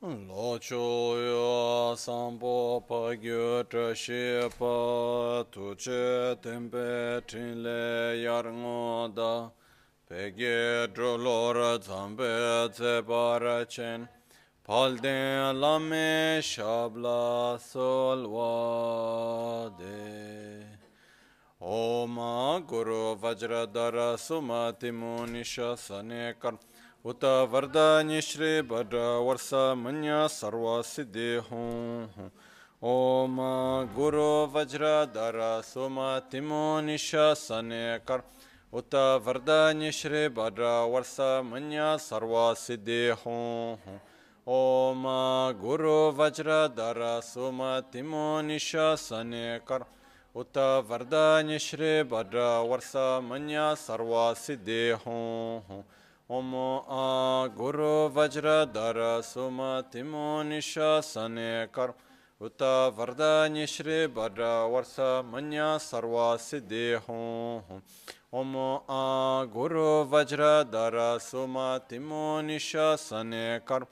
Lo cho yo sampo pa gyo tra she pa tu che tempe trin le yar ngo da pe ge dro lo ra tsam pe tse pa ra chen pal den la me shab la sol wa de Om Guru Vajradhara Sumati Munisha Sanekar Karma उत वरदान्य श्री भद्र वर्ष मन्य सर्व सिद्धि हूँ ओम गुरु वज्रधर सुमति मुनिश सने कर उत वरदान्य श्री भद्र वर्ष मन्य सर्व सिद्धि हूँ ओम गुरु वज्रधर सुमति मुनिश सने कर उत वरदान्य श्री भद्र वर्ष मन्य सर्व सिद्धि हूँ ओम आ गुरु वज्रधर सुमति मुनिश सने कर उत वरदान्य श्री भद्र वर्ष मन्य सर्व सिद्धि हूँ ओम आ गुरु वज्रधर सुमति मुनिश सने कर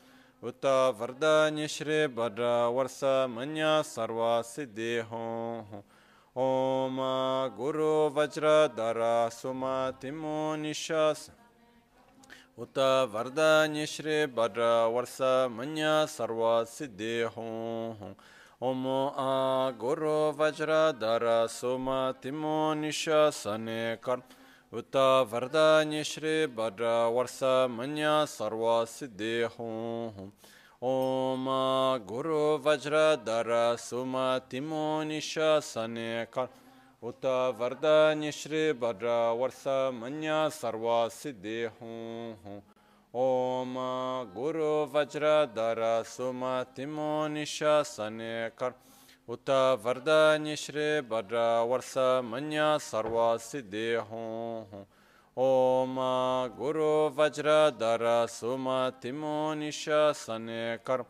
उत वरदान्य श्री भद्र वर्ष मन्य सर्व सिद्धि हूँ ओम गुरु वज्रधर सुमति मुनिश उत वरदान्य श्री भद्र वर्ष मन्य सर्व सिद्धि हूँ ओम आ गुरु वज्रधर सुमति मुनिश सने कर उत वरदान्य श्री भद्र वर्ष मन्य सर्व सिद्धि हूँ ओम गुरु वज्रधर सुमति मुनिश सने कर उत वरदान्य श्री भद्र वर्ष मन्य सर्व सिद्धि हूँ ओम गुरु वज्रधर सुमति मुनिश सने कर उत वरदान्य श्री भद्र वर्ष मन्य सर्व सिद्धि हूँ ओम गुरु वज्रधर सुमति मुनिश सने कर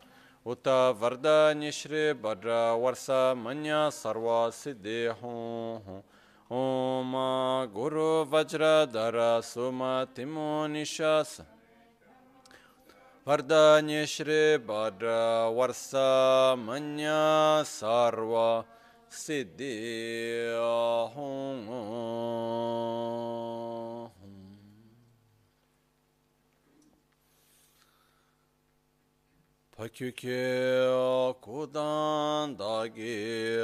उत वरदान्य श्री भद्र वर्ष मन्य सर्व सिद्धि हूँ ओम गुरु वज्रधर सुमति मुनिश वरदान्य श्री भद्र वर्ष मन्य सर्व सिद्धि हूँ Pakyuke kudan dagi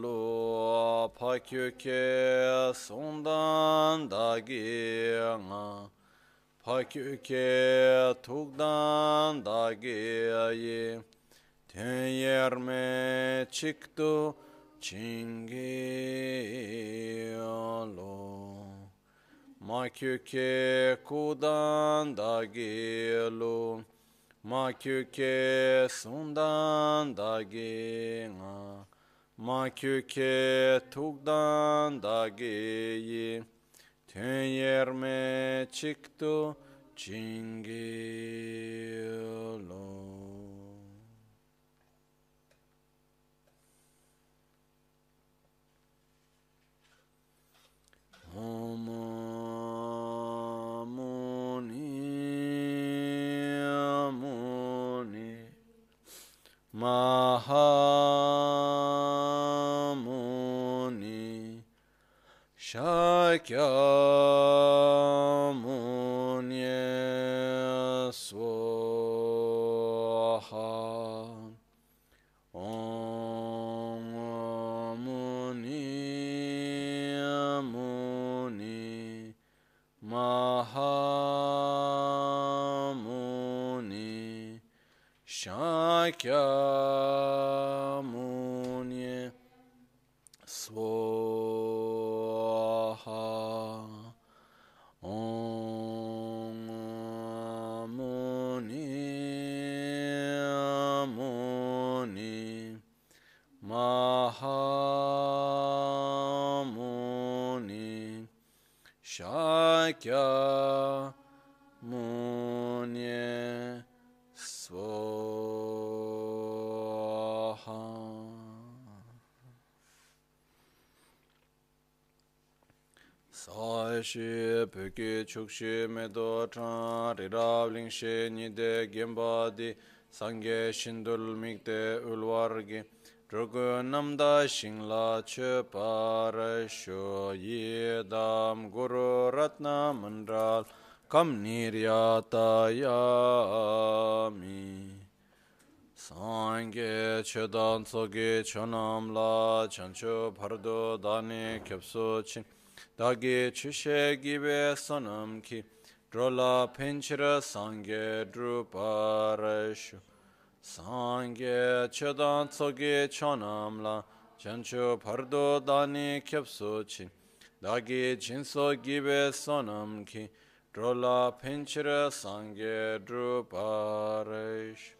lu Pakyuke sundan dagi nga Pakyuke tugdan dagi ayi Ten yerme çıktı çingi lu Makyuke kudan dagi lu ma kyu ke sundan da ge nga. Ma kyu ke tukdan da ge yi. Ten yer me chiktu chingi lo shi peki chukshi medo chan rirab lingshi nide gembadi sangye shindul mikde ulwargi rugu namda shingla che parasho yedam guru ratna mandral kam niryata niryatayami sāṅgē chedan tsōgē chonam la chancho bhardo dāne kyabso chīn kyapso chin dagi chishe gibe sonam ki drola penchira sangye druparasho sangye chedan tsoge chonam la chancho pardo dani kyapso chin dagi jinso gibe sonam ki drola penchira sangye druparasho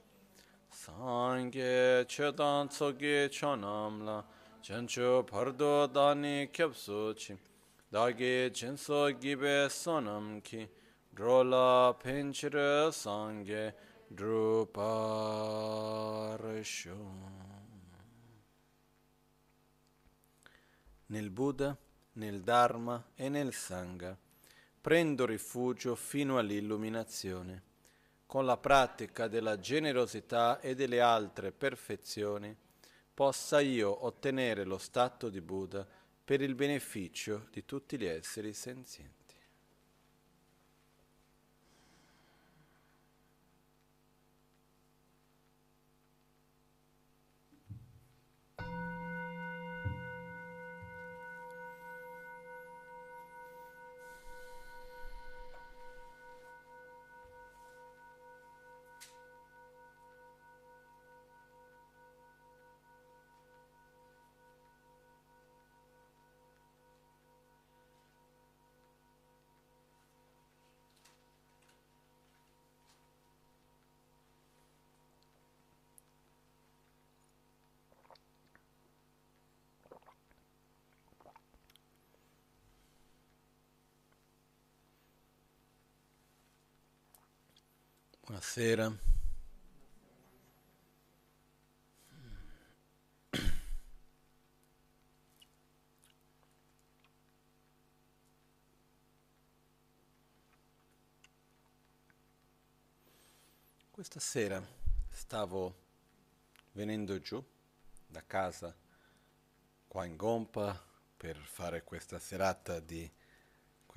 sangye chedan tsoge chonam la chancho pardo dani kyapso chi dagi jinso gibe sonam ki drola penchira sangye druparasho nel Buddha, nel Dharma e nel Sangha prendo rifugio fino all'illuminazione con la pratica della generosità e delle altre perfezioni, possa io ottenere lo stato di Buddha per il beneficio di tutti gli esseri senzienti. Buonasera. Questa sera stavo venendo giù da casa qua in Gompa per fare questa serata di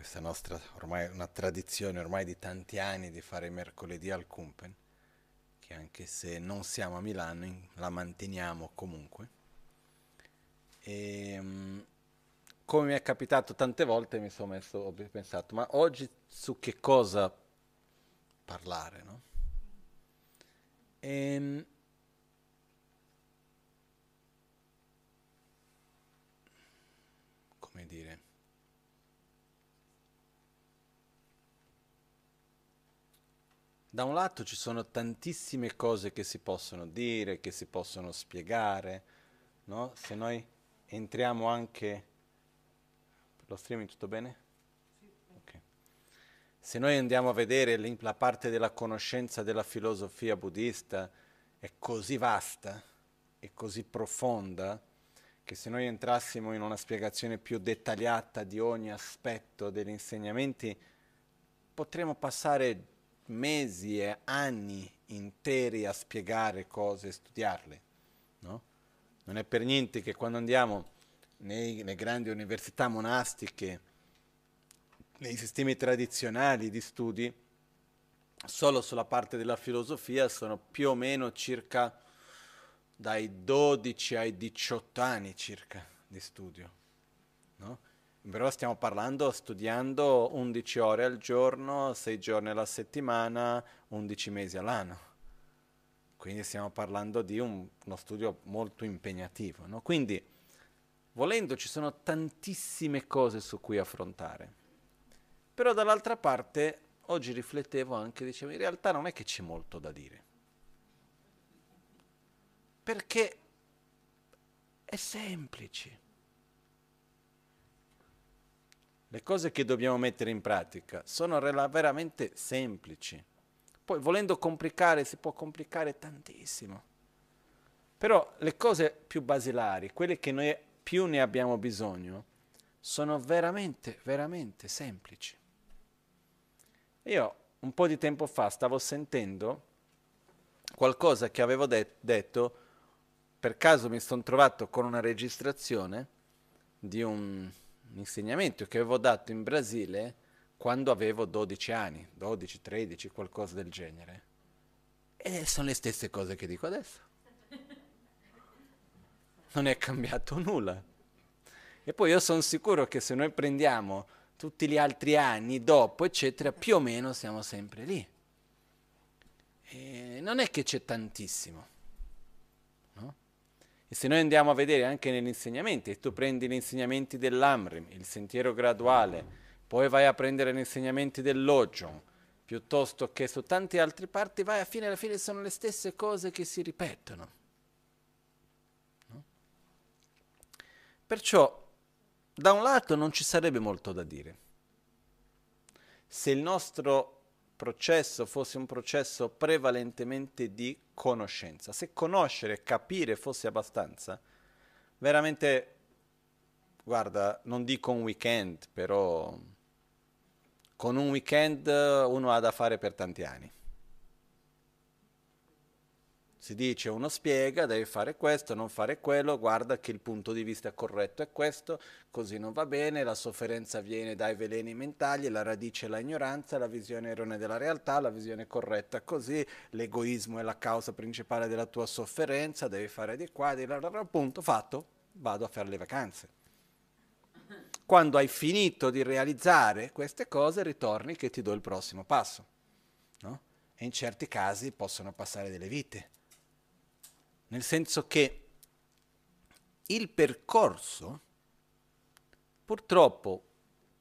questa nostra ormai una tradizione ormai di tanti anni di fare mercoledì al Kumpen, che anche se non siamo a Milano la manteniamo comunque. E, um, come mi è capitato tante volte mi sono messo, ho pensato, ma oggi su che cosa parlare, no? E, come dire, da un lato ci sono tantissime cose che si possono dire, che si possono spiegare, no? Se noi entriamo anche... Lo streaming tutto bene? Sì. Okay. Se noi andiamo a vedere la parte della conoscenza della filosofia buddista, è così vasta e così profonda che se noi entrassimo in una spiegazione più dettagliata di ogni aspetto degli insegnamenti, potremmo passare mesi e anni interi a spiegare cose e studiarle. No? Non è per niente che quando andiamo nei, nelle grandi università monastiche, nei sistemi tradizionali di studi, solo sulla parte della filosofia sono più o meno circa dai 12 ai 18 anni circa di studio. No? Però stiamo parlando, studiando 11 ore al giorno, 6 giorni alla settimana, 11 mesi all'anno. Quindi stiamo parlando di un, uno studio molto impegnativo. No? Quindi, volendo, ci sono tantissime cose su cui affrontare. Però dall'altra parte, oggi riflettevo anche, dicevo, in realtà non è che c'è molto da dire. Perché è semplice. Le cose che dobbiamo mettere in pratica sono veramente semplici. Poi volendo complicare si può complicare tantissimo. Però le cose più basilari, quelle che noi più ne abbiamo bisogno, sono veramente, veramente semplici. Io un po' di tempo fa stavo sentendo qualcosa che avevo de- detto, per caso mi sono trovato con una registrazione di un insegnamento che avevo dato in Brasile quando avevo 12 anni, 12, 13, qualcosa del genere. E sono le stesse cose che dico adesso. Non è cambiato nulla. E poi io sono sicuro che se noi prendiamo tutti gli altri anni dopo, eccetera, più o meno siamo sempre lì. E non è che c'è tantissimo. E se noi andiamo a vedere anche negli insegnamenti, tu prendi gli insegnamenti dell'Amrim, il sentiero graduale, poi vai a prendere gli insegnamenti dell'Ojon, piuttosto che su tante altre parti, vai a fine alla fine sono le stesse cose che si ripetono. No? Perciò, da un lato non ci sarebbe molto da dire. Se il nostro processo fosse un processo prevalentemente di conoscenza. Se conoscere, capire fosse abbastanza, veramente, guarda, non dico un weekend, però con un weekend uno ha da fare per tanti anni. Si dice, uno spiega, devi fare questo, non fare quello, guarda che il punto di vista corretto è questo, così non va bene, la sofferenza viene dai veleni mentali, la radice è l'ignoranza, la visione erronea della realtà, la visione corretta è così, l'egoismo è la causa principale della tua sofferenza, devi fare di qua, di là, punto, fatto, vado a fare le vacanze. Quando hai finito di realizzare queste cose, ritorni che ti do il prossimo passo. No? E in certi casi possono passare delle vite nel senso che il percorso, purtroppo,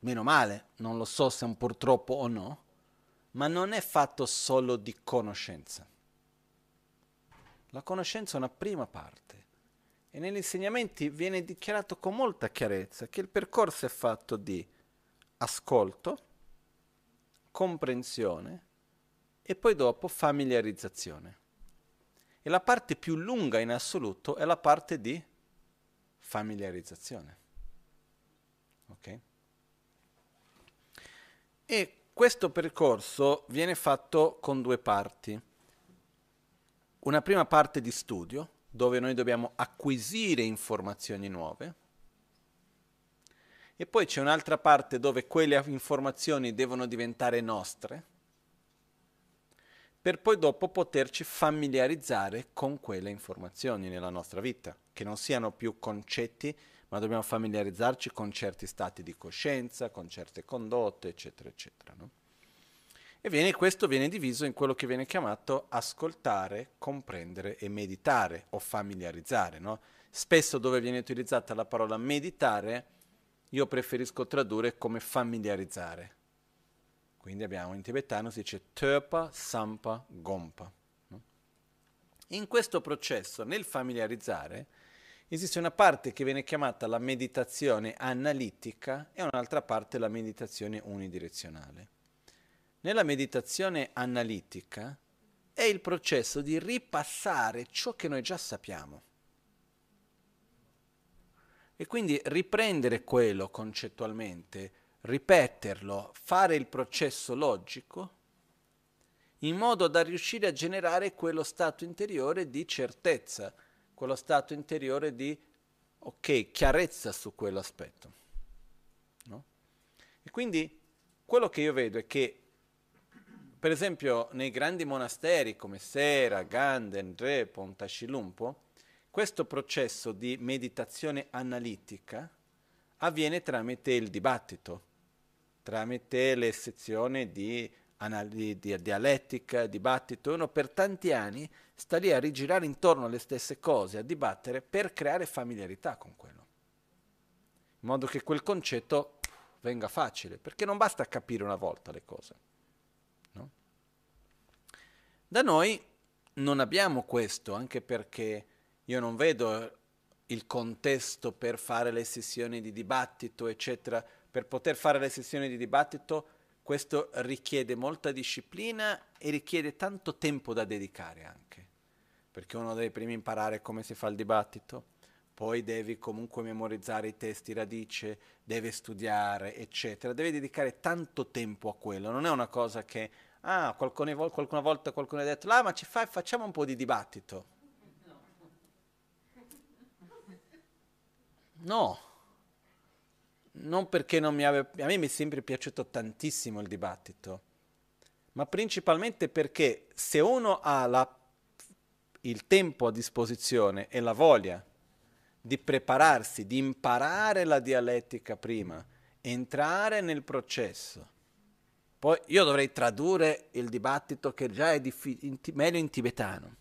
meno male, non lo so se è un purtroppo o no, ma non è fatto solo di conoscenza. La conoscenza è una prima parte e negli insegnamenti viene dichiarato con molta chiarezza che il percorso è fatto di ascolto, comprensione e poi dopo familiarizzazione. La parte più lunga in assoluto è la parte di familiarizzazione. Ok? E questo percorso viene fatto con due parti. Una prima parte di studio, dove noi dobbiamo acquisire informazioni nuove, e poi c'è un'altra parte dove quelle informazioni devono diventare nostre, per poi dopo poterci familiarizzare con quelle informazioni nella nostra vita, che non siano più concetti, ma dobbiamo familiarizzarci con certi stati di coscienza, con certe condotte, eccetera, eccetera. No? E viene, questo viene diviso in quello che viene chiamato ascoltare, comprendere e meditare o familiarizzare. No? Spesso dove viene utilizzata la parola meditare, io preferisco tradurre come familiarizzare quindi abbiamo in tibetano si dice Töpa Sampa Gompa. In questo processo, nel familiarizzare, esiste una parte che viene chiamata la meditazione analitica e un'altra parte la meditazione unidirezionale. Nella meditazione analitica è il processo di ripassare ciò che noi già sappiamo e quindi riprendere quello concettualmente ripeterlo, fare il processo logico, in modo da riuscire a generare quello stato interiore di certezza, quello stato interiore di, ok, chiarezza su quell'aspetto. No? E quindi quello che io vedo è che, per esempio, nei grandi monasteri come Sera, Ganden, Dre, Pontascilumpo, questo processo di meditazione analitica avviene tramite il dibattito tramite le sezioni di, anali- di dialettica, dibattito, uno per tanti anni sta lì a rigirare intorno alle stesse cose, a dibattere per creare familiarità con quello. In modo che quel concetto venga facile, perché non basta capire una volta le cose. No? Da noi non abbiamo questo, anche perché io non vedo il contesto per fare le sessioni di dibattito, eccetera, per poter fare le sessioni di dibattito questo richiede molta disciplina e richiede tanto tempo da dedicare anche, perché uno deve prima imparare come si fa il dibattito, poi devi comunque memorizzare i testi radice, deve studiare, eccetera, deve dedicare tanto tempo a quello, non è una cosa che Ah, qualcuna, qualcuna volta qualcuno ha detto, ah, ma ci fai, facciamo un po' di dibattito. No, non perché non mi aveva, a me mi è sempre piaciuto tantissimo il dibattito, ma principalmente perché se uno ha la, il tempo a disposizione e la voglia di prepararsi, di imparare la dialettica prima, entrare nel processo, poi io dovrei tradurre il dibattito che già è diffi- in meglio in tibetano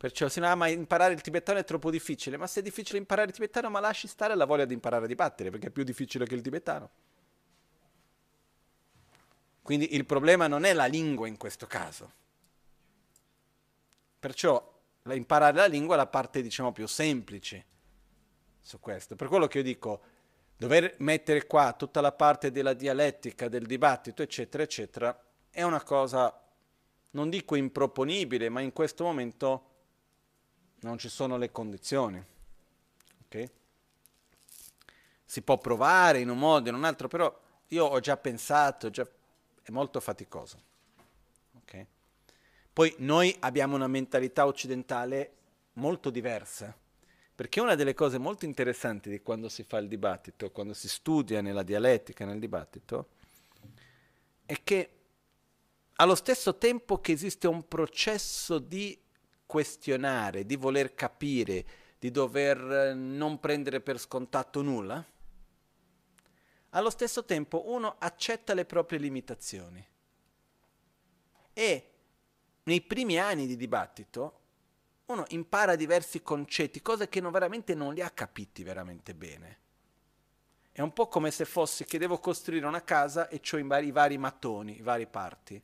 Perciò se no, ma imparare il tibetano è troppo difficile. Ma se è difficile imparare il tibetano, ma lasci stare la voglia di imparare a dibattere, perché è più difficile che il tibetano. Quindi il problema non è la lingua in questo caso. Perciò imparare la lingua è la parte, diciamo, più semplice su questo. Per quello che io dico, dover mettere qua tutta la parte della dialettica, del dibattito, eccetera, eccetera, è una cosa, non dico improponibile, ma in questo momento non ci sono le condizioni. Okay? Si può provare in un modo, in un altro, però io ho già pensato, già, è molto faticoso. Okay? Poi noi abbiamo una mentalità occidentale molto diversa, perché una delle cose molto interessanti di quando si fa il dibattito, quando si studia nella dialettica, nel dibattito, è che allo stesso tempo che esiste un processo di questionare, di voler capire, di dover eh, non prendere per scontato nulla, allo stesso tempo uno accetta le proprie limitazioni. E nei primi anni di dibattito uno impara diversi concetti, cose che non, veramente non li ha capiti veramente bene. È un po' come se fossi che devo costruire una casa e ho i vari, i vari mattoni, i vari parti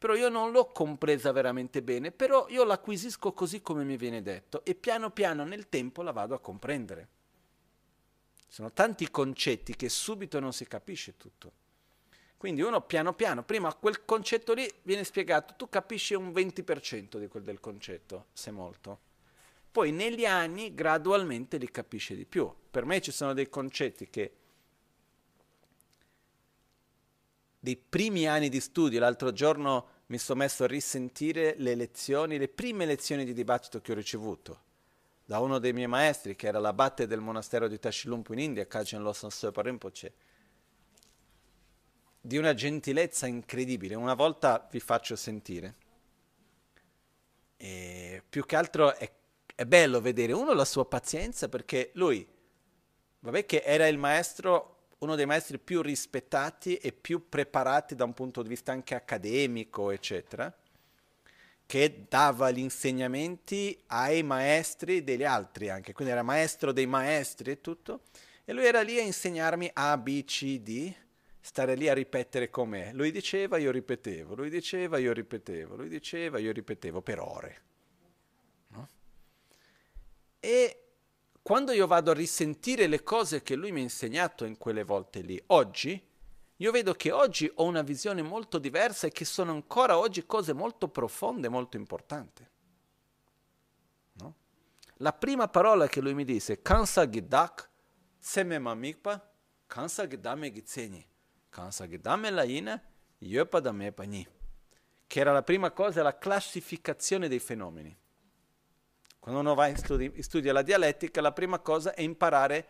però io non l'ho compresa veramente bene, però io l'acquisisco così come mi viene detto e piano piano nel tempo la vado a comprendere. Sono tanti concetti che subito non si capisce tutto. Quindi uno piano piano, prima quel concetto lì viene spiegato, tu capisci un 20% di quel del concetto, se molto. Poi negli anni gradualmente li capisci di più. Per me ci sono dei concetti che dei primi anni di studio, l'altro giorno mi sono messo a risentire le lezioni, le prime lezioni di dibattito che ho ricevuto da uno dei miei maestri, che era l'abate del monastero di Tashilumpu in India, Kajan Sopa Rinpoche, di una gentilezza incredibile. Una volta vi faccio sentire. E più che altro è, è bello vedere, uno, la sua pazienza, perché lui, vabbè che era il maestro uno dei maestri più rispettati e più preparati da un punto di vista anche accademico, eccetera, che dava gli insegnamenti ai maestri degli altri anche, quindi era maestro dei maestri e tutto, e lui era lì a insegnarmi A, B, C, D, stare lì a ripetere com'è. Lui diceva, io ripetevo, lui diceva, io ripetevo, lui diceva, io ripetevo per ore. No? E quando io vado a risentire le cose che lui mi ha insegnato in quelle volte lì, oggi, io vedo che oggi ho una visione molto diversa e che sono ancora oggi cose molto profonde, molto importanti. No? La prima parola che lui mi disse, Kansa Gidak, Seme Mamikpa, Kansa Gidame Gitseni, Kansa Gidame Laina, Yopa Dame Pagni, che era la prima cosa, la classificazione dei fenomeni. Quando uno va in studi, studia la dialettica, la prima cosa è imparare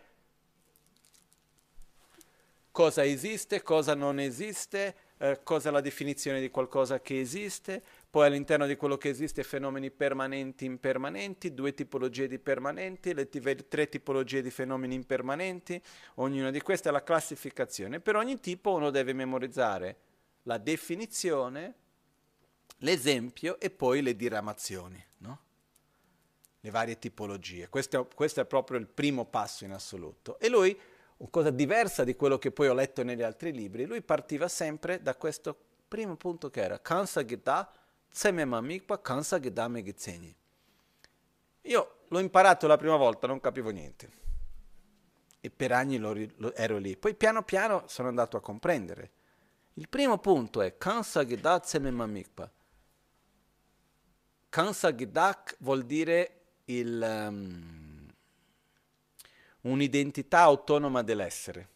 cosa esiste, cosa non esiste, eh, cosa è la definizione di qualcosa che esiste, poi all'interno di quello che esiste fenomeni permanenti, impermanenti, due tipologie di permanenti, t- tre tipologie di fenomeni impermanenti, ognuna di queste è la classificazione. Per ogni tipo uno deve memorizzare la definizione, l'esempio e poi le diramazioni. Le varie tipologie. Questo, questo, è proprio il primo passo in assoluto. E lui, una cosa diversa di quello che poi ho letto negli altri libri, lui partiva sempre da questo primo punto che era Kansa Gita Tseme Mamikpa Kansa Gita Megizeni. Io l'ho imparato la prima volta, non capivo niente. E per anni lo, lo, ero lì. Poi piano piano sono andato a comprendere. Il primo punto è Kansa Gita Tseme Mamikpa. Kansa Gidak vuol dire il, um, un'identità autonoma dell'essere.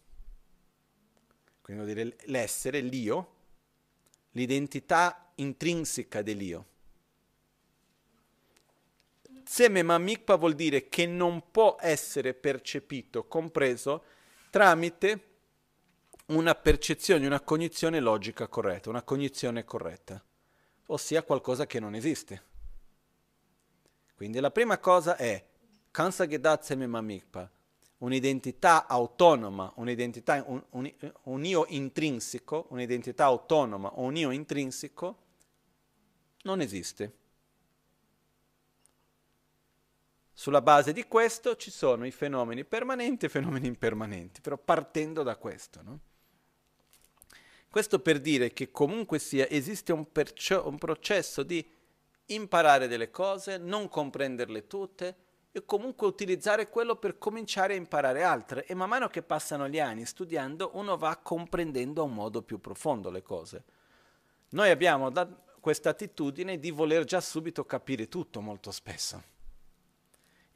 Quindi vuol dire l'essere, l'io, l'identità intrinseca dell'io. Semema mikpa vuol dire che non può essere percepito, compreso, tramite una percezione, una cognizione logica corretta, una cognizione corretta, ossia qualcosa che non esiste. Quindi la prima cosa è un'identità autonoma, un'identità, un, un, un io intrinseco, un'identità autonoma o un io intrinseco non esiste. Sulla base di questo ci sono i fenomeni permanenti e i fenomeni impermanenti, però partendo da questo. No? Questo per dire che comunque sia esiste un, percio- un processo di imparare delle cose, non comprenderle tutte e comunque utilizzare quello per cominciare a imparare altre e man mano che passano gli anni studiando uno va comprendendo a un modo più profondo le cose. Noi abbiamo questa attitudine di voler già subito capire tutto molto spesso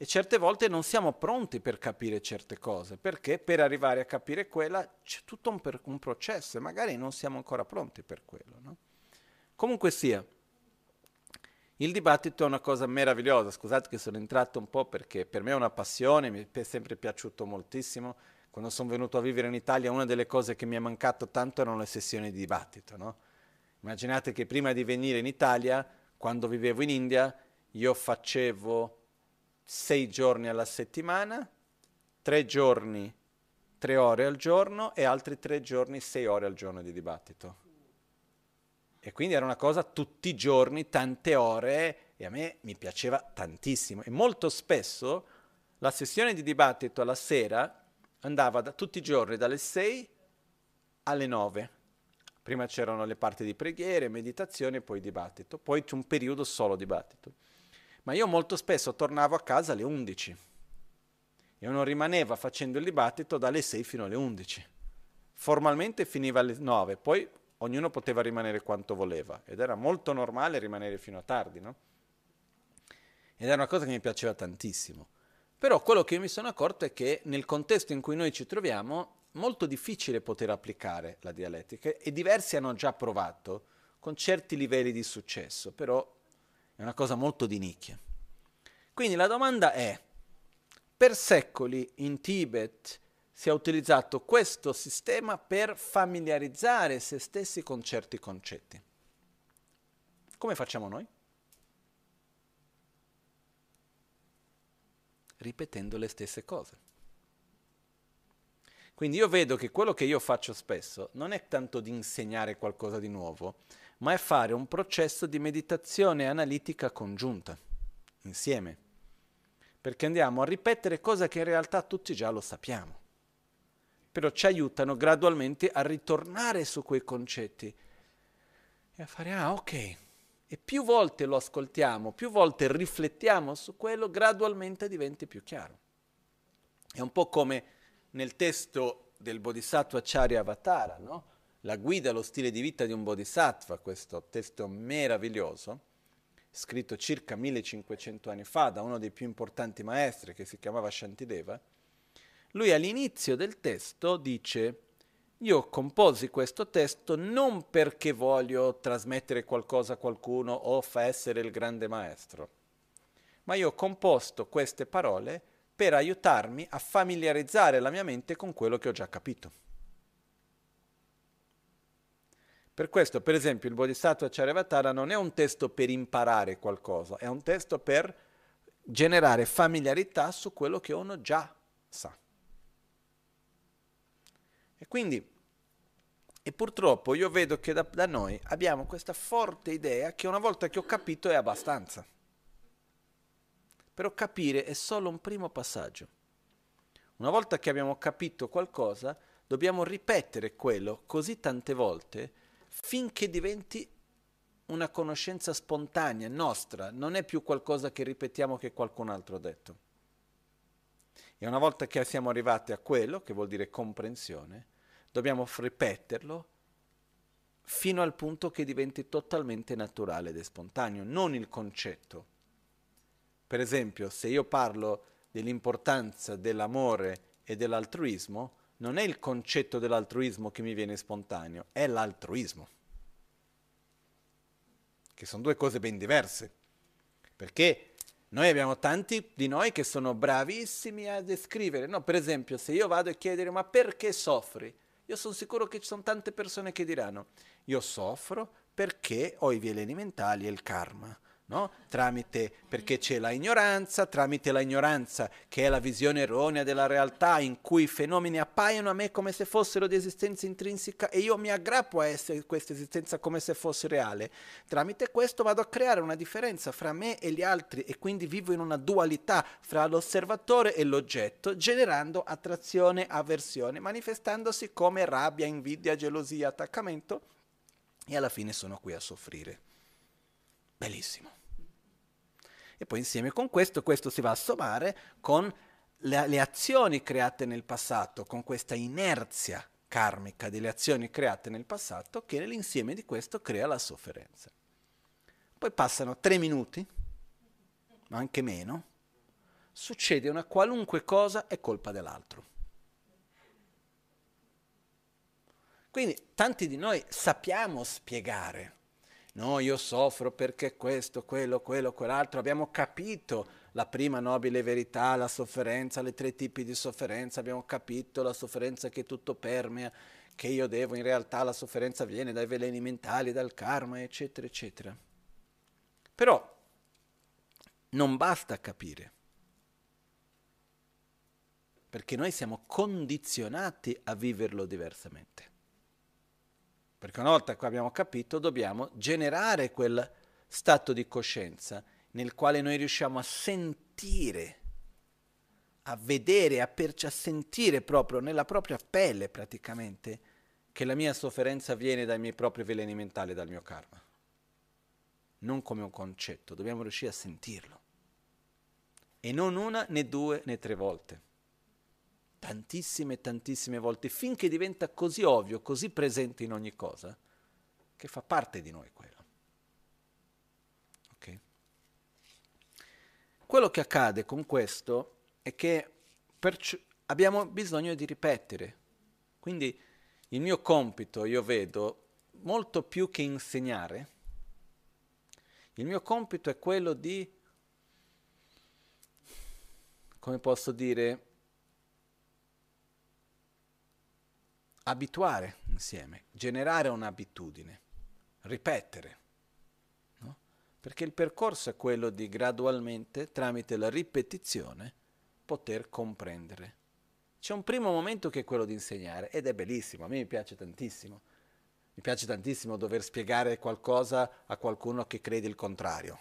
e certe volte non siamo pronti per capire certe cose, perché per arrivare a capire quella c'è tutto un, per, un processo e magari non siamo ancora pronti per quello. No? Comunque sia, il dibattito è una cosa meravigliosa, scusate che sono entrato un po' perché per me è una passione, mi è sempre piaciuto moltissimo. Quando sono venuto a vivere in Italia una delle cose che mi è mancato tanto erano le sessioni di dibattito. No? Immaginate che prima di venire in Italia, quando vivevo in India, io facevo sei giorni alla settimana, tre giorni, tre ore al giorno e altri tre giorni, sei ore al giorno di dibattito. E quindi era una cosa tutti i giorni, tante ore, e a me mi piaceva tantissimo. E molto spesso la sessione di dibattito alla sera andava da, tutti i giorni dalle 6 alle 9. Prima c'erano le parti di preghiere, meditazione e poi dibattito. Poi c'è un periodo solo dibattito ma io molto spesso tornavo a casa alle 11. Io non rimanevo facendo il dibattito dalle 6 fino alle 11. Formalmente finiva alle 9, poi ognuno poteva rimanere quanto voleva ed era molto normale rimanere fino a tardi, no? Ed era una cosa che mi piaceva tantissimo. Però quello che mi sono accorto è che nel contesto in cui noi ci troviamo molto difficile poter applicare la dialettica e diversi hanno già provato con certi livelli di successo, però è una cosa molto di nicchia. Quindi la domanda è, per secoli in Tibet si è utilizzato questo sistema per familiarizzare se stessi con certi concetti. Come facciamo noi? Ripetendo le stesse cose. Quindi io vedo che quello che io faccio spesso non è tanto di insegnare qualcosa di nuovo, ma è fare un processo di meditazione analitica congiunta, insieme, perché andiamo a ripetere cose che in realtà tutti già lo sappiamo, però ci aiutano gradualmente a ritornare su quei concetti e a fare, ah ok, e più volte lo ascoltiamo, più volte riflettiamo su quello, gradualmente diventa più chiaro. È un po' come nel testo del Bodhisattva Charya Avatara, no? La guida allo stile di vita di un bodhisattva, questo testo meraviglioso, scritto circa 1500 anni fa da uno dei più importanti maestri che si chiamava Shantideva, lui all'inizio del testo dice io composi questo testo non perché voglio trasmettere qualcosa a qualcuno o fa essere il grande maestro, ma io ho composto queste parole per aiutarmi a familiarizzare la mia mente con quello che ho già capito. Per questo, per esempio, il Bodhisattva Charyavatara non è un testo per imparare qualcosa, è un testo per generare familiarità su quello che uno già sa. E quindi, e purtroppo io vedo che da, da noi abbiamo questa forte idea che una volta che ho capito è abbastanza. Però capire è solo un primo passaggio. Una volta che abbiamo capito qualcosa, dobbiamo ripetere quello così tante volte finché diventi una conoscenza spontanea, nostra, non è più qualcosa che ripetiamo che qualcun altro ha detto. E una volta che siamo arrivati a quello, che vuol dire comprensione, dobbiamo ripeterlo fino al punto che diventi totalmente naturale ed è spontaneo, non il concetto. Per esempio, se io parlo dell'importanza dell'amore e dell'altruismo, non è il concetto dell'altruismo che mi viene spontaneo, è l'altruismo. che sono due cose ben diverse. Perché noi abbiamo tanti di noi che sono bravissimi a descrivere. No, per esempio, se io vado a chiedere ma perché soffri? Io sono sicuro che ci sono tante persone che diranno io soffro perché ho i veleni mentali e il karma no? tramite, perché c'è la ignoranza, tramite la ignoranza che è la visione erronea della realtà in cui i fenomeni appaiono a me come se fossero di esistenza intrinseca e io mi aggrappo a essere questa esistenza come se fosse reale. Tramite questo vado a creare una differenza fra me e gli altri e quindi vivo in una dualità fra l'osservatore e l'oggetto, generando attrazione, avversione, manifestandosi come rabbia, invidia, gelosia, attaccamento e alla fine sono qui a soffrire. Bellissimo. E poi insieme con questo, questo si va a sommare con le, le azioni create nel passato, con questa inerzia karmica delle azioni create nel passato che nell'insieme di questo crea la sofferenza. Poi passano tre minuti, ma anche meno, succede una qualunque cosa è colpa dell'altro. Quindi tanti di noi sappiamo spiegare No, io soffro perché questo, quello, quello, quell'altro. Abbiamo capito la prima nobile verità, la sofferenza, le tre tipi di sofferenza. Abbiamo capito la sofferenza che tutto permea, che io devo, in realtà la sofferenza viene dai veleni mentali, dal karma, eccetera, eccetera. Però non basta capire, perché noi siamo condizionati a viverlo diversamente. Perché una volta che abbiamo capito, dobbiamo generare quel stato di coscienza nel quale noi riusciamo a sentire, a vedere, a, perci- a sentire proprio nella propria pelle praticamente che la mia sofferenza viene dai miei propri veleni mentali, dal mio karma. Non come un concetto, dobbiamo riuscire a sentirlo. E non una, né due, né tre volte tantissime, tantissime volte, finché diventa così ovvio, così presente in ogni cosa, che fa parte di noi quello. Okay? Quello che accade con questo è che perci- abbiamo bisogno di ripetere. Quindi il mio compito, io vedo, molto più che insegnare, il mio compito è quello di, come posso dire, abituare insieme, generare un'abitudine, ripetere. No? Perché il percorso è quello di gradualmente, tramite la ripetizione, poter comprendere. C'è un primo momento che è quello di insegnare ed è bellissimo, a me mi piace tantissimo. Mi piace tantissimo dover spiegare qualcosa a qualcuno che crede il contrario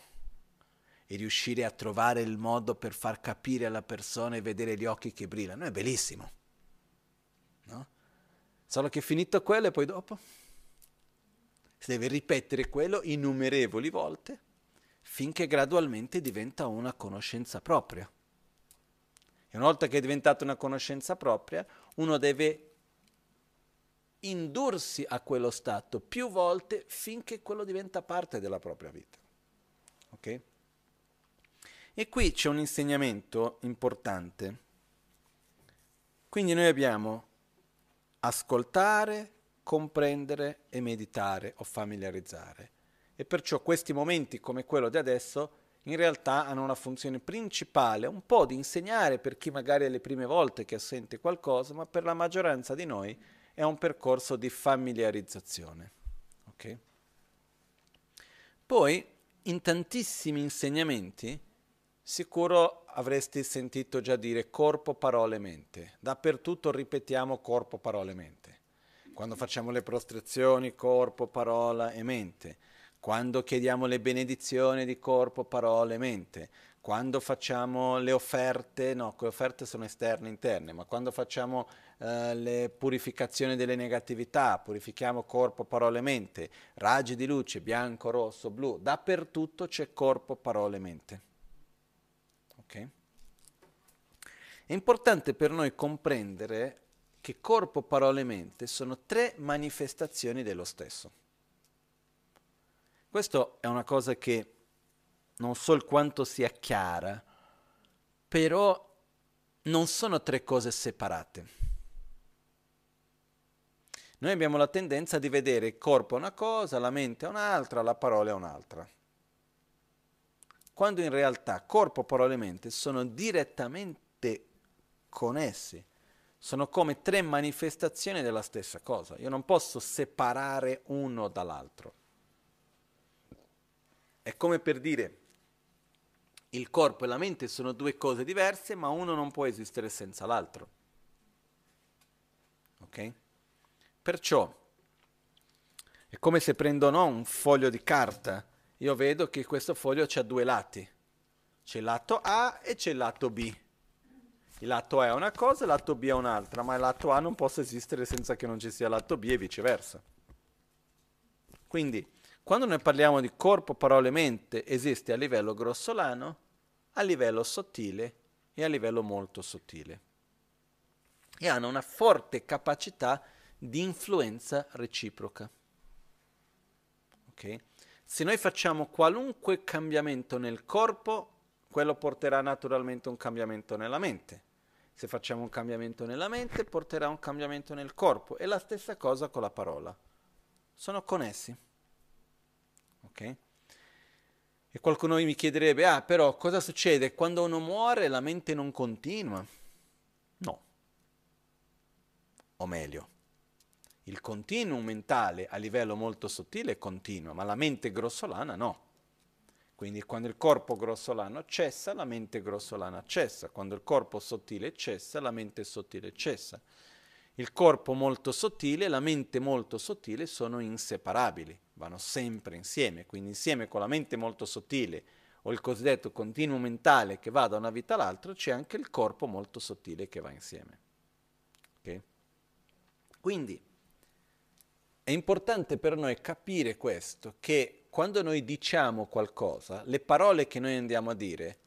e riuscire a trovare il modo per far capire alla persona e vedere gli occhi che brillano. È bellissimo. No? Solo che finito quello e poi dopo si deve ripetere quello innumerevoli volte finché gradualmente diventa una conoscenza propria. E una volta che è diventata una conoscenza propria, uno deve indursi a quello stato più volte finché quello diventa parte della propria vita. Ok? E qui c'è un insegnamento importante. Quindi noi abbiamo ascoltare, comprendere e meditare o familiarizzare. E perciò questi momenti come quello di adesso in realtà hanno una funzione principale, un po' di insegnare per chi magari è le prime volte che sente qualcosa, ma per la maggioranza di noi è un percorso di familiarizzazione. Okay? Poi, in tantissimi insegnamenti, Sicuro avresti sentito già dire corpo, parole, mente. Dappertutto ripetiamo corpo, parole, mente. Quando facciamo le prostrazioni, corpo, parola e mente. Quando chiediamo le benedizioni di corpo, parole, e mente. Quando facciamo le offerte, no, le offerte sono esterne interne, ma quando facciamo eh, le purificazioni delle negatività, purifichiamo corpo, parole, e mente. Raggi di luce, bianco, rosso, blu. Dappertutto c'è corpo, parole, e mente. Okay? È importante per noi comprendere che corpo, parola e mente sono tre manifestazioni dello stesso. Questo è una cosa che non so il quanto sia chiara, però non sono tre cose separate. Noi abbiamo la tendenza di vedere il corpo una cosa, la mente un'altra, la parola è un'altra. Quando in realtà corpo, parola e mente sono direttamente connessi, sono come tre manifestazioni della stessa cosa. Io non posso separare uno dall'altro. È come per dire il corpo e la mente sono due cose diverse, ma uno non può esistere senza l'altro. Ok? Perciò è come se prendo no, un foglio di carta, io vedo che questo foglio ha due lati, c'è il lato A e c'è il lato B. Il lato A è una cosa, il lato B è un'altra, ma il lato A non può esistere senza che non ci sia il lato B e viceversa. Quindi, quando noi parliamo di corpo, parole, mente, esiste a livello grossolano, a livello sottile e a livello molto sottile. E hanno una forte capacità di influenza reciproca. Okay? Se noi facciamo qualunque cambiamento nel corpo, quello porterà naturalmente un cambiamento nella mente. Se facciamo un cambiamento nella mente, porterà un cambiamento nel corpo. E la stessa cosa con la parola. Sono connessi. Ok? E qualcuno mi chiederebbe, ah però cosa succede? Quando uno muore la mente non continua? No. O meglio, il continuum mentale a livello molto sottile continua, ma la mente grossolana no. Quindi quando il corpo grossolano cessa, la mente grossolana cessa. Quando il corpo sottile cessa, la mente sottile cessa. Il corpo molto sottile e la mente molto sottile sono inseparabili, vanno sempre insieme. Quindi insieme con la mente molto sottile o il cosiddetto continuo mentale che va da una vita all'altra, c'è anche il corpo molto sottile che va insieme. Okay? Quindi è importante per noi capire questo, che quando noi diciamo qualcosa, le parole che noi andiamo a dire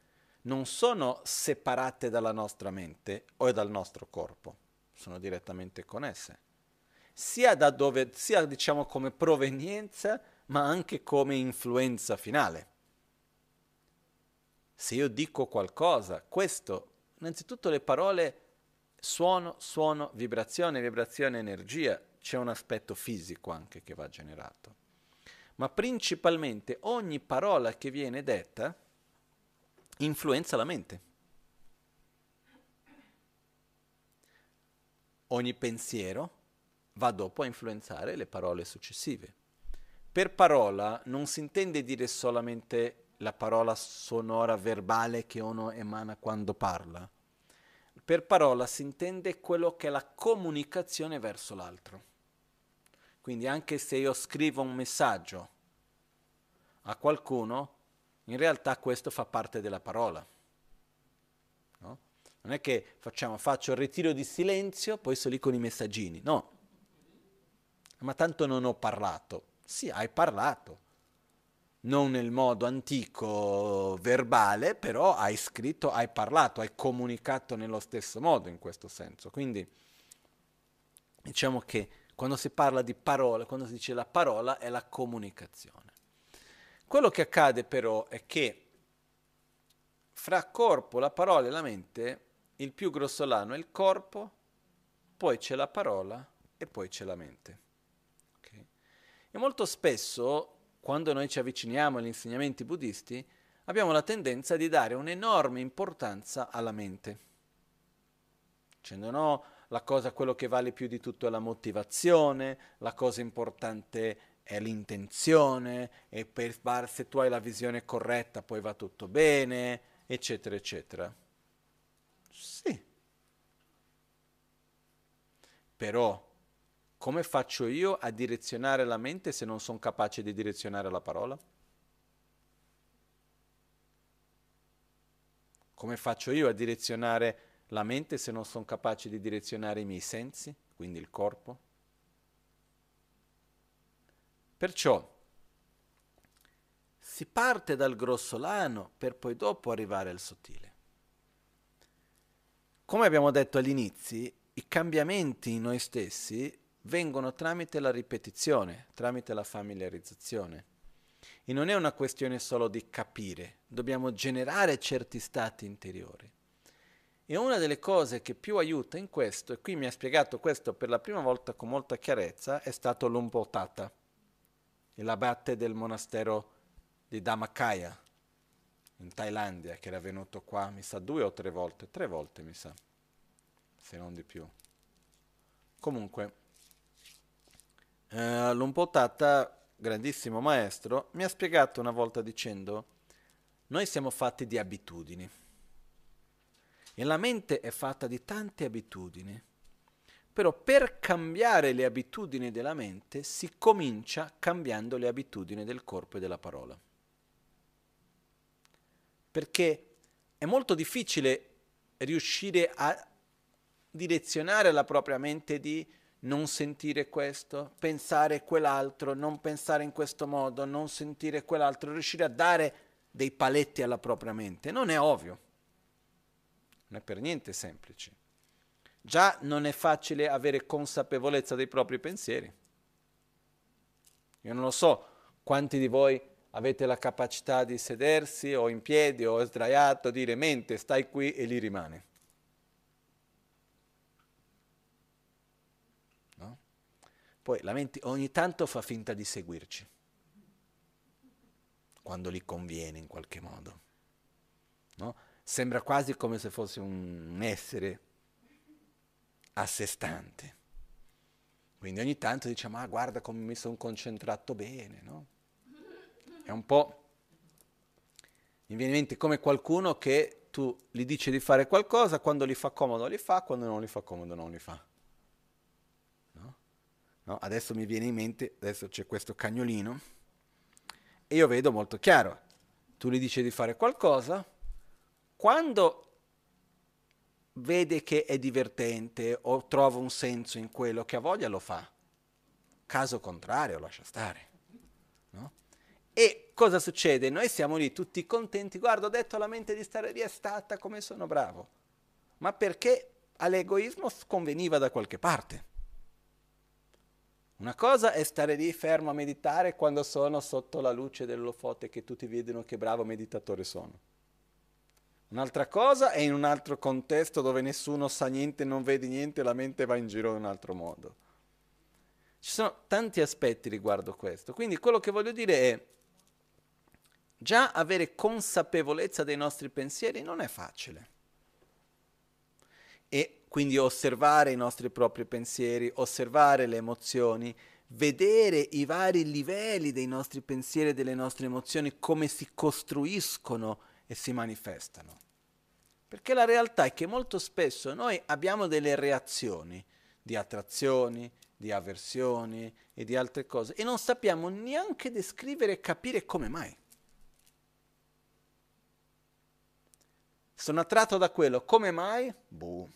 non sono separate dalla nostra mente o dal nostro corpo, sono direttamente connesse. Sia da dove, sia diciamo come provenienza, ma anche come influenza finale. Se io dico qualcosa, questo, innanzitutto le parole suono, suono, vibrazione, vibrazione, energia, c'è un aspetto fisico anche che va generato. Ma principalmente ogni parola che viene detta influenza la mente. Ogni pensiero va dopo a influenzare le parole successive. Per parola non si intende dire solamente la parola sonora verbale che uno emana quando parla. Per parola si intende quello che è la comunicazione verso l'altro. Quindi anche se io scrivo un messaggio a qualcuno, in realtà questo fa parte della parola. No? Non è che facciamo, faccio il ritiro di silenzio, poi sono lì con i messaggini. No. Ma tanto non ho parlato. Sì, hai parlato. Non nel modo antico verbale, però hai scritto, hai parlato, hai comunicato nello stesso modo in questo senso. Quindi diciamo che quando si parla di parole, quando si dice la parola, è la comunicazione. Quello che accade però è che fra corpo, la parola e la mente, il più grossolano è il corpo, poi c'è la parola e poi c'è la mente. Okay? E molto spesso, quando noi ci avviciniamo agli insegnamenti buddisti, abbiamo la tendenza di dare un'enorme importanza alla mente. Dicendo no, la cosa, quello che vale più di tutto è la motivazione, la cosa importante è l'intenzione, e per, se tu hai la visione corretta poi va tutto bene, eccetera, eccetera. Sì. Però, come faccio io a direzionare la mente se non sono capace di direzionare la parola? Come faccio io a direzionare la mente se non sono capace di direzionare i miei sensi, quindi il corpo. Perciò si parte dal grossolano per poi dopo arrivare al sottile. Come abbiamo detto all'inizio, i cambiamenti in noi stessi vengono tramite la ripetizione, tramite la familiarizzazione. E non è una questione solo di capire, dobbiamo generare certi stati interiori. E una delle cose che più aiuta in questo, e qui mi ha spiegato questo per la prima volta con molta chiarezza, è stato l'Umpotata, l'abate del monastero di Dhammakaya, in Thailandia, che era venuto qua, mi sa, due o tre volte, tre volte mi sa, se non di più. Comunque, eh, Lumpotata, grandissimo maestro, mi ha spiegato una volta dicendo, noi siamo fatti di abitudini e la mente è fatta di tante abitudini. Però per cambiare le abitudini della mente si comincia cambiando le abitudini del corpo e della parola. Perché è molto difficile riuscire a direzionare la propria mente di non sentire questo, pensare quell'altro, non pensare in questo modo, non sentire quell'altro, riuscire a dare dei paletti alla propria mente. Non è ovvio, non è per niente semplice. Già non è facile avere consapevolezza dei propri pensieri. Io non lo so quanti di voi avete la capacità di sedersi o in piedi o sdraiato, dire mente, stai qui e lì rimane. No? Poi la mente ogni tanto fa finta di seguirci, quando gli conviene in qualche modo. No? Sembra quasi come se fosse un essere a sé stante. Quindi ogni tanto diciamo, ah guarda come mi sono concentrato bene, no? È un po'... Mi viene in mente come qualcuno che tu gli dici di fare qualcosa, quando gli fa comodo li fa, quando non gli fa comodo non li fa. No? No? Adesso mi viene in mente, adesso c'è questo cagnolino, e io vedo molto chiaro. Tu gli dici di fare qualcosa, quando vede che è divertente o trova un senso in quello che ha voglia, lo fa. Caso contrario, lascia stare. E cosa succede? Noi siamo lì tutti contenti, guarda ho detto alla mente di stare lì, è stata come sono bravo, ma perché all'egoismo conveniva da qualche parte. Una cosa è stare lì fermo a meditare quando sono sotto la luce dell'olofote che tutti vedono che bravo meditatore sono. Un'altra cosa è in un altro contesto dove nessuno sa niente, non vede niente, la mente va in giro in un altro modo. Ci sono tanti aspetti riguardo questo. Quindi quello che voglio dire è Già avere consapevolezza dei nostri pensieri non è facile. E quindi osservare i nostri propri pensieri, osservare le emozioni, vedere i vari livelli dei nostri pensieri e delle nostre emozioni, come si costruiscono e si manifestano. Perché la realtà è che molto spesso noi abbiamo delle reazioni di attrazioni, di avversioni e di altre cose e non sappiamo neanche descrivere e capire come mai. Sono attratto da quello. Come mai? Boh.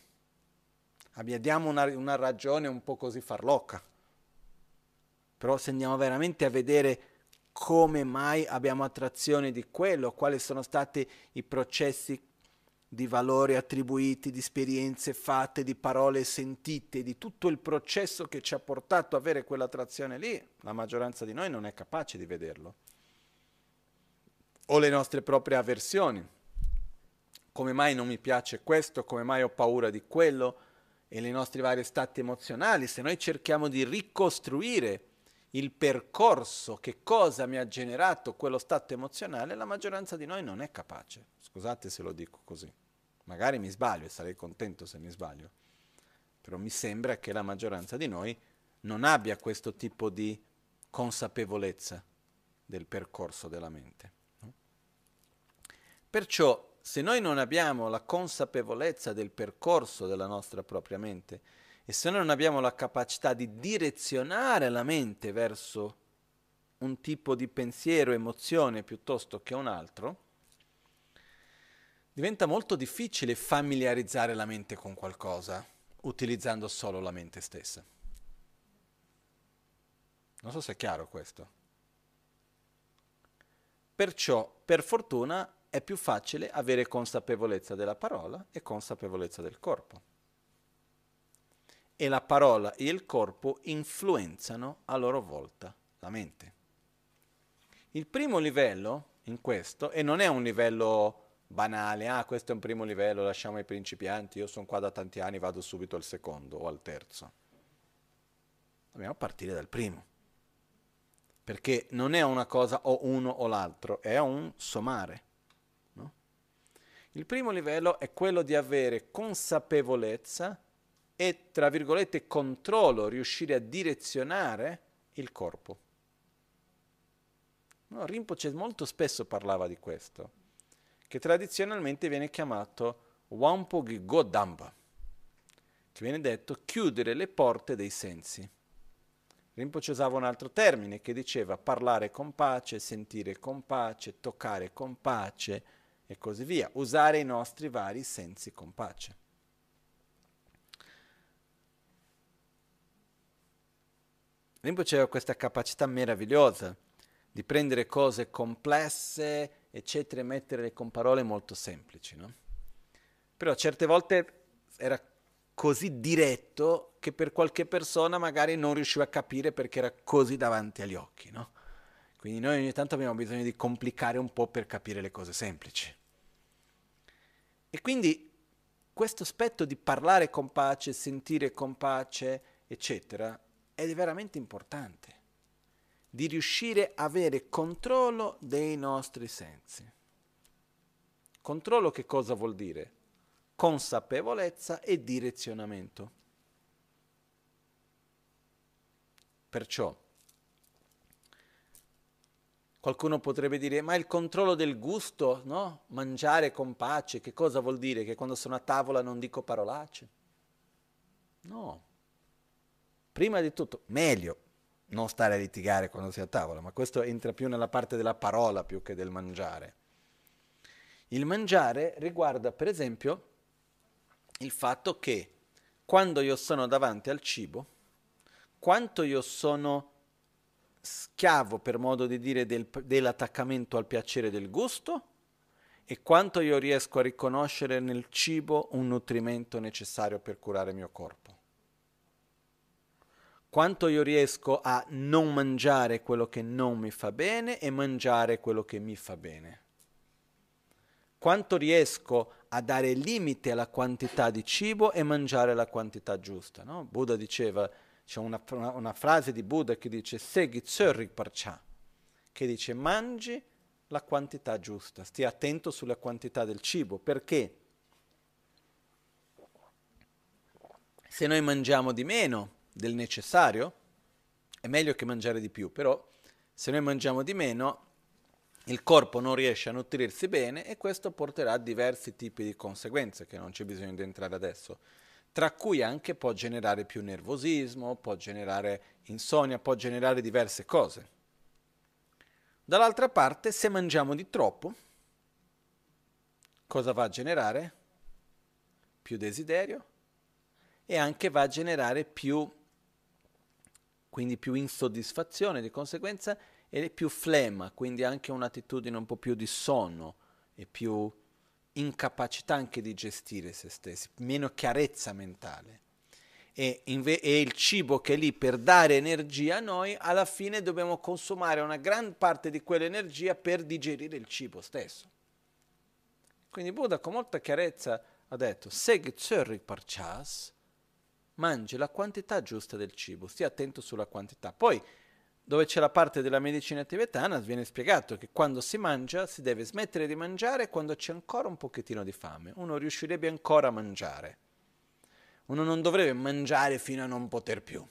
Abbiamo una, una ragione un po' così farlocca. Però se andiamo veramente a vedere come mai abbiamo attrazione di quello, quali sono stati i processi di valori attribuiti, di esperienze fatte, di parole sentite, di tutto il processo che ci ha portato ad avere quell'attrazione lì, la maggioranza di noi non è capace di vederlo. O le nostre proprie avversioni. Come mai non mi piace questo, come mai ho paura di quello, e nei nostri vari stati emozionali, se noi cerchiamo di ricostruire il percorso, che cosa mi ha generato quello stato emozionale, la maggioranza di noi non è capace. Scusate se lo dico così. Magari mi sbaglio e sarei contento se mi sbaglio. Però mi sembra che la maggioranza di noi non abbia questo tipo di consapevolezza del percorso della mente. Perciò se noi non abbiamo la consapevolezza del percorso della nostra propria mente e se noi non abbiamo la capacità di direzionare la mente verso un tipo di pensiero, emozione piuttosto che un altro, diventa molto difficile familiarizzare la mente con qualcosa utilizzando solo la mente stessa. Non so se è chiaro questo. Perciò, per fortuna, è più facile avere consapevolezza della parola e consapevolezza del corpo. E la parola e il corpo influenzano a loro volta la mente. Il primo livello in questo, e non è un livello banale, ah questo è un primo livello, lasciamo i principianti, io sono qua da tanti anni, vado subito al secondo o al terzo. Dobbiamo partire dal primo, perché non è una cosa o uno o l'altro, è un sommare. No? Il primo livello è quello di avere consapevolezza e, tra virgolette, controllo, riuscire a direzionare il corpo. No, Rinpoche molto spesso parlava di questo, che tradizionalmente viene chiamato Wampogi Godamba, che viene detto chiudere le porte dei sensi. Rinpoche usava un altro termine che diceva parlare con pace, sentire con pace, toccare con pace e così via, usare i nostri vari sensi con pace. Rinpoche aveva questa capacità meravigliosa di prendere cose complesse, eccetera, e metterle con parole molto semplici, no? Però certe volte era così diretto che per qualche persona magari non riusciva a capire perché era così davanti agli occhi, no? Quindi noi ogni tanto abbiamo bisogno di complicare un po' per capire le cose semplici. E quindi questo aspetto di parlare con pace, sentire con pace, eccetera, è veramente importante di riuscire a avere controllo dei nostri sensi. Controllo che cosa vuol dire? Consapevolezza e direzionamento. Perciò qualcuno potrebbe dire, ma il controllo del gusto, no? Mangiare con pace, che cosa vuol dire? Che quando sono a tavola non dico parolacce? No. Prima di tutto, meglio, non stare a litigare quando si è a tavola, ma questo entra più nella parte della parola più che del mangiare. Il mangiare riguarda per esempio il fatto che quando io sono davanti al cibo, quanto io sono schiavo, per modo di dire, del, dell'attaccamento al piacere del gusto e quanto io riesco a riconoscere nel cibo un nutrimento necessario per curare il mio corpo quanto io riesco a non mangiare quello che non mi fa bene e mangiare quello che mi fa bene. Quanto riesco a dare limite alla quantità di cibo e mangiare la quantità giusta. No? Buddha diceva, c'è una, una, una, frase di Buddha che dice Seghi tsörrik parcha, che dice mangi la quantità giusta, stia attento sulla quantità del cibo, perché se noi mangiamo di meno, del necessario, è meglio che mangiare di più, però se noi mangiamo di meno il corpo non riesce a nutrirsi bene e questo porterà a diversi tipi di conseguenze che non c'è bisogno di entrare adesso, tra cui anche può generare più nervosismo, può generare insonnia, può generare diverse cose. Dall'altra parte, se mangiamo di troppo, cosa va a generare? Più desiderio e anche va a generare più quindi più insoddisfazione, di conseguenza e più flemma, quindi anche un'attitudine un po' più di sonno e più incapacità anche di gestire se stessi, meno chiarezza mentale. E, inve- e, il cibo che è lì per dare energia a noi, alla fine dobbiamo consumare una gran parte di quell'energia per digerire il cibo stesso. Quindi Buddha con molta chiarezza ha detto, Seg Tsörrik Parchas, mangi la quantità giusta del cibo, stia attento sulla quantità. Poi, dove c'è la parte della medicina tibetana, viene spiegato che quando si mangia si deve smettere di mangiare quando c'è ancora un pochettino di fame. Uno riuscirebbe ancora a mangiare. Uno non dovrebbe mangiare fino a non poter più.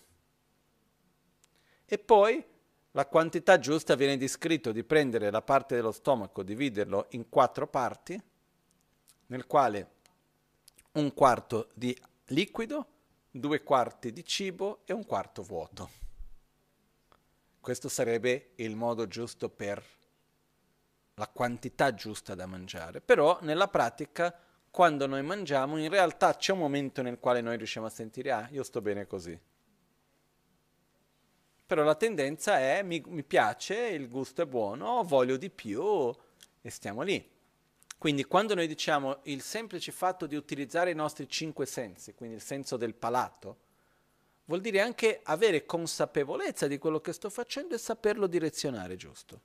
E poi la quantità giusta viene descritto di prendere la parte dello stomaco, dividerlo in quattro parti, nel quale un quarto di liquido, due quarti di cibo e un quarto vuoto. Questo sarebbe il modo giusto per la quantità giusta da mangiare. Però nella pratica, quando noi mangiamo, in realtà c'è un momento nel quale noi riusciamo a sentire, ah, io sto bene così. Però la tendenza è, mi, mi piace, il gusto è buono, voglio di più e stiamo lì. Quindi quando noi diciamo il semplice fatto di utilizzare i nostri cinque sensi, quindi il senso del palato, vuol dire anche avere consapevolezza di quello che sto facendo e saperlo direzionare giusto.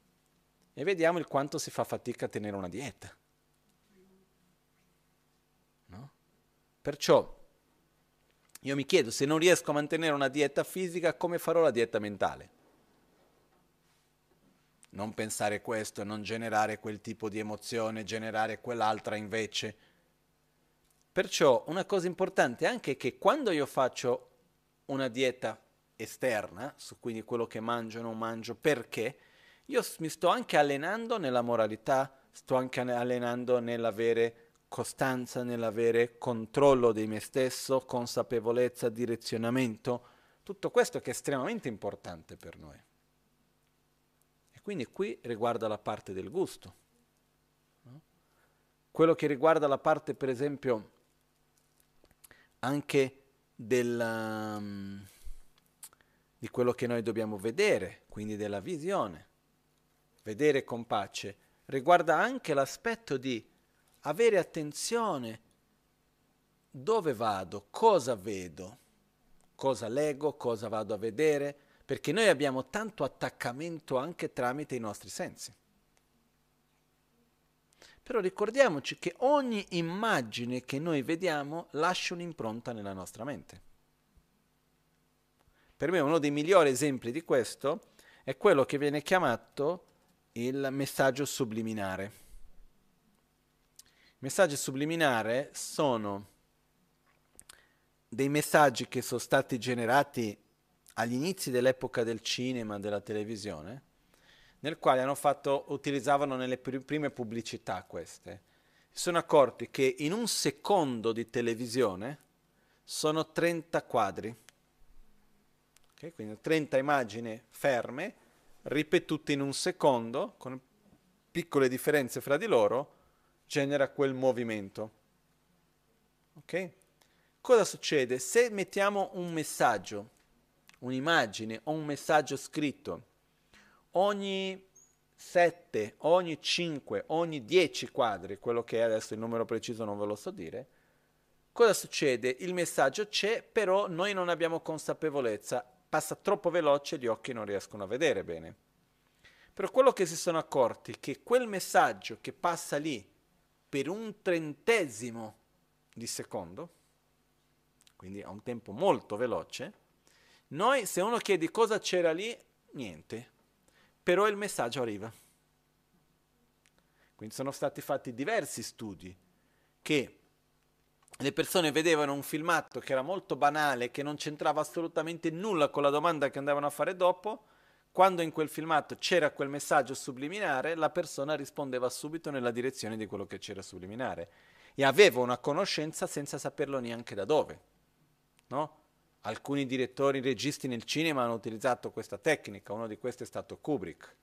E vediamo il quanto si fa fatica a tenere una dieta. No? Perciò io mi chiedo se non riesco a mantenere una dieta fisica, come farò la dieta mentale? Non pensare questo, non generare quel tipo di emozione, generare quell'altra invece. Perciò una cosa importante è anche che quando io faccio una dieta esterna, su quindi quello che mangio o non mangio, perché io mi sto anche allenando nella moralità, sto anche allenando nell'avere costanza nell'avere controllo di me stesso, consapevolezza, direzionamento, tutto questo che è estremamente importante per noi. Quindi qui riguarda la parte del gusto. Quello che riguarda la parte, per esempio, anche della, um, di quello che noi dobbiamo vedere, quindi della visione, vedere con pace, riguarda anche l'aspetto di avere attenzione dove vado, cosa vedo, cosa leggo, cosa vado a vedere, perché noi abbiamo tanto attaccamento anche tramite i nostri sensi. Però ricordiamoci che ogni immagine che noi vediamo lascia un'impronta nella nostra mente. Per me uno dei migliori esempi di questo è quello che viene chiamato il messaggio subliminare messaggi subliminari sono dei messaggi che sono stati generati agli inizi dell'epoca del cinema, della televisione, nel quale hanno fatto, utilizzavano nelle pr- prime pubblicità queste. Si sono accorti che in un secondo di televisione sono 30 quadri, okay? quindi 30 immagini ferme, ripetute in un secondo, con piccole differenze fra di loro, genera quel movimento. Ok? Cosa succede? Se mettiamo un messaggio, un'immagine o un messaggio scritto ogni 7, ogni 5, ogni 10 quadri, quello che è adesso il numero preciso non ve lo so dire, cosa succede? Il messaggio c'è, però noi non abbiamo consapevolezza, passa troppo veloce, gli occhi non riescono a vedere bene. Però quello che si sono accorti è che quel messaggio che passa lì per un trentesimo di secondo, quindi a un tempo molto veloce, noi se uno chiede cosa c'era lì, niente, però il messaggio arriva. Quindi sono stati fatti diversi studi che le persone vedevano un filmato che era molto banale, che non c'entrava assolutamente nulla con la domanda che andavano a fare dopo, quando in quel filmato c'era quel messaggio subliminare, la persona rispondeva subito nella direzione di quello che c'era subliminare e aveva una conoscenza senza saperlo neanche da dove. No? Alcuni direttori, registi nel cinema hanno utilizzato questa tecnica, uno di questi è stato Kubrick.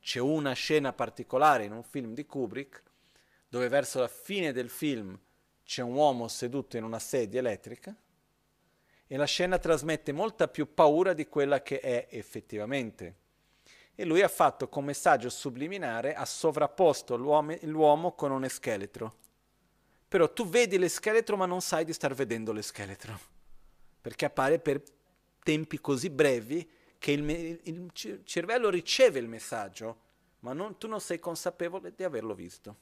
C'è una scena particolare in un film di Kubrick dove verso la fine del film c'è un uomo seduto in una sedia elettrica e la scena trasmette molta più paura di quella che è effettivamente. E lui ha fatto con messaggio subliminare, ha sovrapposto l'uomo, l'uomo con un scheletro. Però tu vedi l'escheletro ma non sai di star vedendo l'escheletro, perché appare per tempi così brevi che il, il cervello riceve il messaggio, ma non, tu non sei consapevole di averlo visto.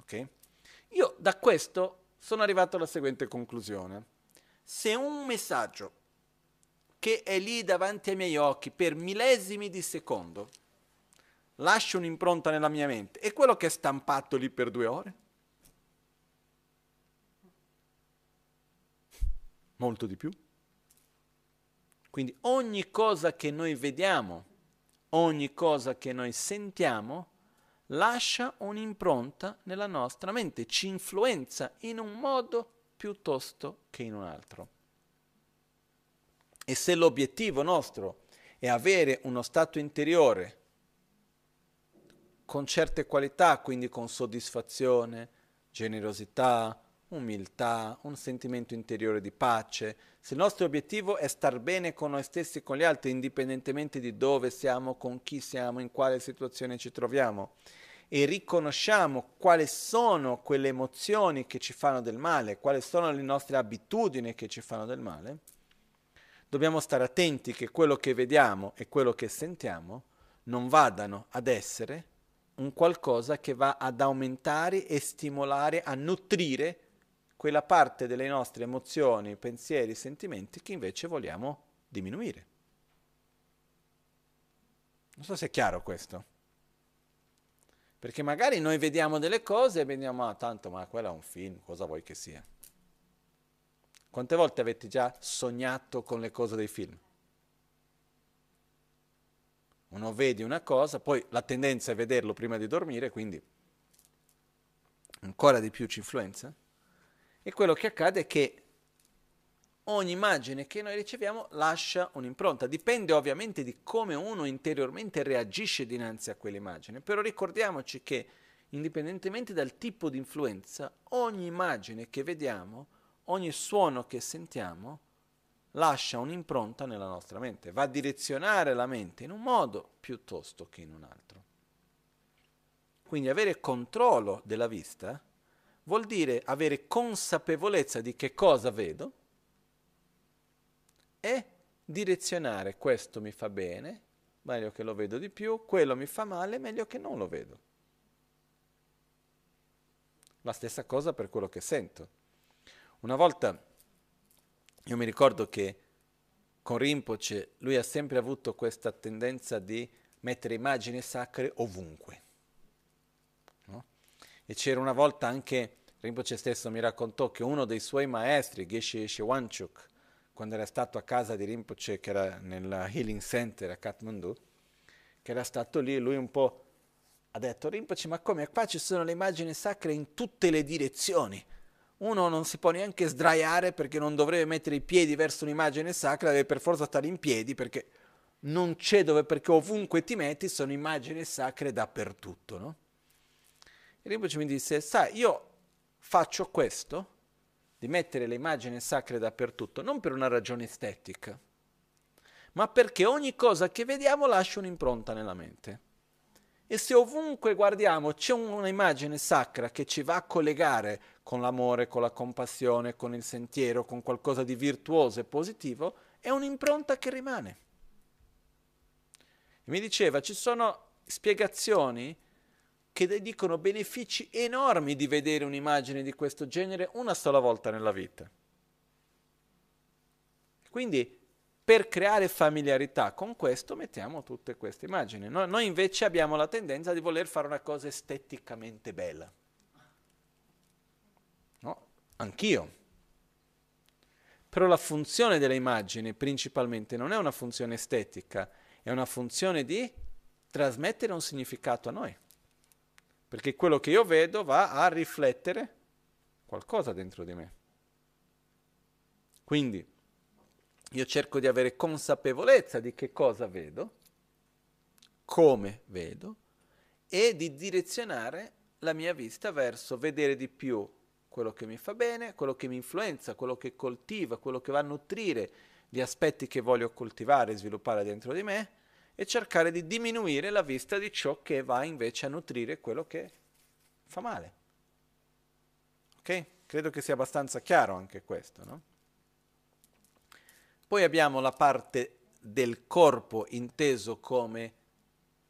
Ok? Io da questo sono arrivato alla seguente conclusione se un messaggio che è lì davanti ai miei occhi per millesimi di secondo lascia un'impronta nella mia mente, è quello che è stampato lì per due ore? Molto di più. Quindi ogni cosa che noi vediamo, ogni cosa che noi sentiamo, lascia un'impronta nella nostra mente, ci influenza in un modo piuttosto che in un altro. E se l'obiettivo nostro è avere uno stato interiore con certe qualità, quindi con soddisfazione, generosità, umiltà, un sentimento interiore di pace, se il nostro obiettivo è star bene con noi stessi e con gli altri, indipendentemente di dove siamo, con chi siamo, in quale situazione ci troviamo, e riconosciamo quali sono quelle emozioni che ci fanno del male, quali sono le nostre abitudini che ci fanno del male, dobbiamo stare attenti che quello che vediamo e quello che sentiamo non vadano ad essere un qualcosa che va ad aumentare e stimolare, a nutrire quella parte delle nostre emozioni, pensieri, sentimenti che invece vogliamo diminuire. Non so se è chiaro questo. Perché magari noi vediamo delle cose e vediamo, ah, tanto, ma quello è un film, cosa vuoi che sia? Quante volte avete già sognato con le cose dei film? Uno vede una cosa, poi la tendenza è vederlo prima di dormire, quindi ancora di più ci influenza. E quello che accade è che ogni immagine che noi riceviamo lascia un'impronta. Dipende ovviamente di come uno interiormente reagisce dinanzi a quell'immagine, però ricordiamoci che indipendentemente dal tipo di influenza, ogni immagine che vediamo, ogni suono che sentiamo, lascia un'impronta nella nostra mente, va a direzionare la mente in un modo piuttosto che in un altro. Quindi avere controllo della vista vuol dire avere consapevolezza di che cosa vedo e direzionare questo mi fa bene, meglio che lo vedo di più, quello mi fa male, meglio che non lo vedo. La stessa cosa per quello che sento. Una volta io mi ricordo che con Rinpoche lui ha sempre avuto questa tendenza di mettere immagini sacre ovunque. E c'era una volta anche, Rinpoche stesso mi raccontò che uno dei suoi maestri, Geshe Shewanchuk, quando era stato a casa di Rinpoche, che era nel Healing Center a Kathmandu, che era stato lì, lui un po' ha detto, Rinpoche, ma come? Qua ci sono le immagini sacre in tutte le direzioni uno non si può neanche sdraiare perché non dovrebbe mettere i piedi verso un'immagine sacra, deve per forza stare in piedi perché non c'è dove, perché ovunque ti metti sono immagini sacre dappertutto, no? E Rinpoche mi disse, sai, io faccio questo, di mettere le immagini sacre dappertutto, non per una ragione estetica, ma perché ogni cosa che vediamo lascia un'impronta nella mente. E se ovunque guardiamo c'è un'immagine sacra che ci va a collegare con l'amore, con la compassione, con il sentiero, con qualcosa di virtuoso e positivo, è un'impronta che rimane. E mi diceva, ci sono spiegazioni che dicono benefici enormi di vedere un'immagine di questo genere una sola volta nella vita. Quindi per creare familiarità con questo mettiamo tutte queste immagini. No, noi invece abbiamo la tendenza di voler fare una cosa esteticamente bella. No? Anch'io. Però la funzione delle immagini principalmente non è una funzione estetica, è una funzione di trasmettere un significato a noi. Perché quello che io vedo va a riflettere qualcosa dentro di me. Quindi io cerco di avere consapevolezza di che cosa vedo, come vedo, e di direzionare la mia vista verso vedere di più quello che mi fa bene, quello che mi influenza, quello che coltiva, quello che va a nutrire gli aspetti che voglio coltivare e sviluppare dentro di me e cercare di diminuire la vista di ciò che va invece a nutrire quello che fa male. Ok? Credo che sia abbastanza chiaro anche questo, no? Poi abbiamo la parte del corpo inteso come,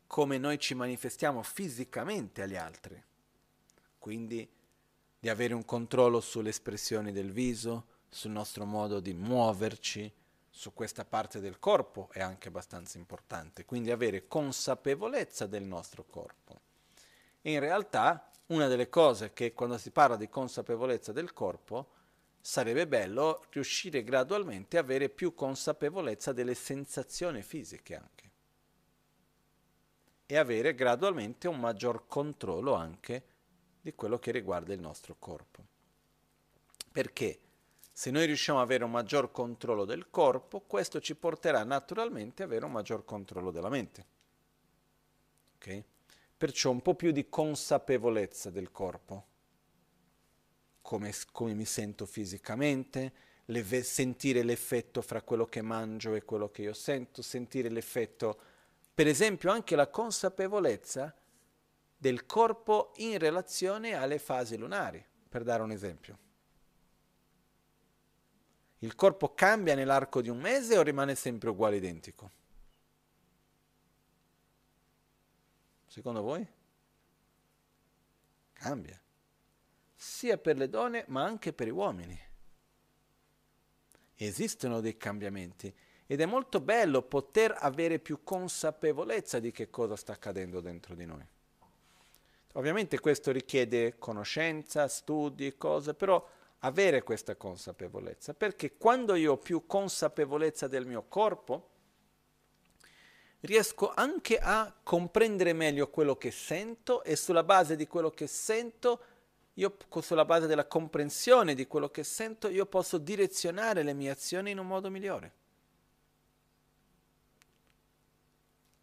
come noi ci manifestiamo fisicamente agli altri, quindi di avere un controllo sulle espressioni del viso, sul nostro modo di muoverci, su questa parte del corpo è anche abbastanza importante, quindi avere consapevolezza del nostro corpo. in realtà una delle cose che quando si parla di consapevolezza del corpo sarebbe bello riuscire gradualmente a avere più consapevolezza delle sensazioni fisiche anche e avere gradualmente un maggior controllo anche di quello che riguarda il nostro corpo. Perché se noi riusciamo ad avere un maggior controllo del corpo, questo ci porterà naturalmente ad avere un maggior controllo della mente. Okay? Perciò un po' più di consapevolezza del corpo come, come mi sento fisicamente, le, sentire l'effetto fra quello che mangio e quello che io sento, sentire l'effetto, per esempio anche la consapevolezza del corpo in relazione alle fasi lunari, per dare un esempio. Il corpo cambia nell'arco di un mese o rimane sempre uguale identico? Secondo voi? Cambia sia per le donne ma anche per gli uomini. Esistono dei cambiamenti ed è molto bello poter avere più consapevolezza di che cosa sta accadendo dentro di noi. Ovviamente questo richiede conoscenza, studi, cose, però avere questa consapevolezza, perché quando io ho più consapevolezza del mio corpo, riesco anche a comprendere meglio quello che sento e sulla base di quello che sento, io sulla base della comprensione di quello che sento, io posso direzionare le mie azioni in un modo migliore.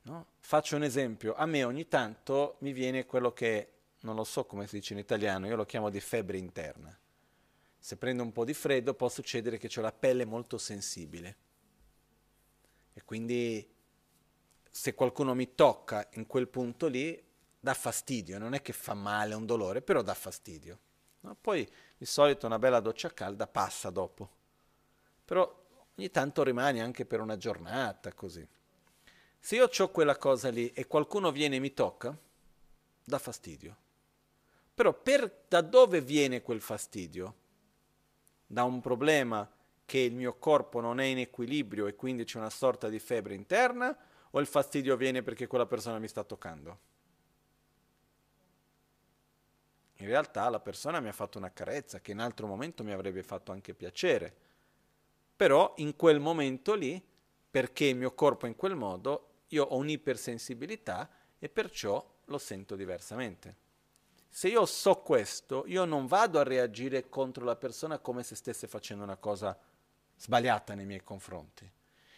No? Faccio un esempio, a me ogni tanto mi viene quello che, non lo so come si dice in italiano, io lo chiamo di febbre interna. Se prendo un po' di freddo può succedere che ho la pelle molto sensibile e quindi se qualcuno mi tocca in quel punto lì dà fastidio, non è che fa male, è un dolore, però dà fastidio. No? Poi di solito una bella doccia calda passa dopo, però ogni tanto rimane anche per una giornata così. Se io ho quella cosa lì e qualcuno viene e mi tocca, dà fastidio. Però per, da dove viene quel fastidio? Da un problema che il mio corpo non è in equilibrio e quindi c'è una sorta di febbre interna o il fastidio viene perché quella persona mi sta toccando? In realtà la persona mi ha fatto una carezza che in altro momento mi avrebbe fatto anche piacere, però in quel momento lì, perché il mio corpo è in quel modo, io ho un'ipersensibilità e perciò lo sento diversamente. Se io so questo, io non vado a reagire contro la persona come se stesse facendo una cosa sbagliata nei miei confronti.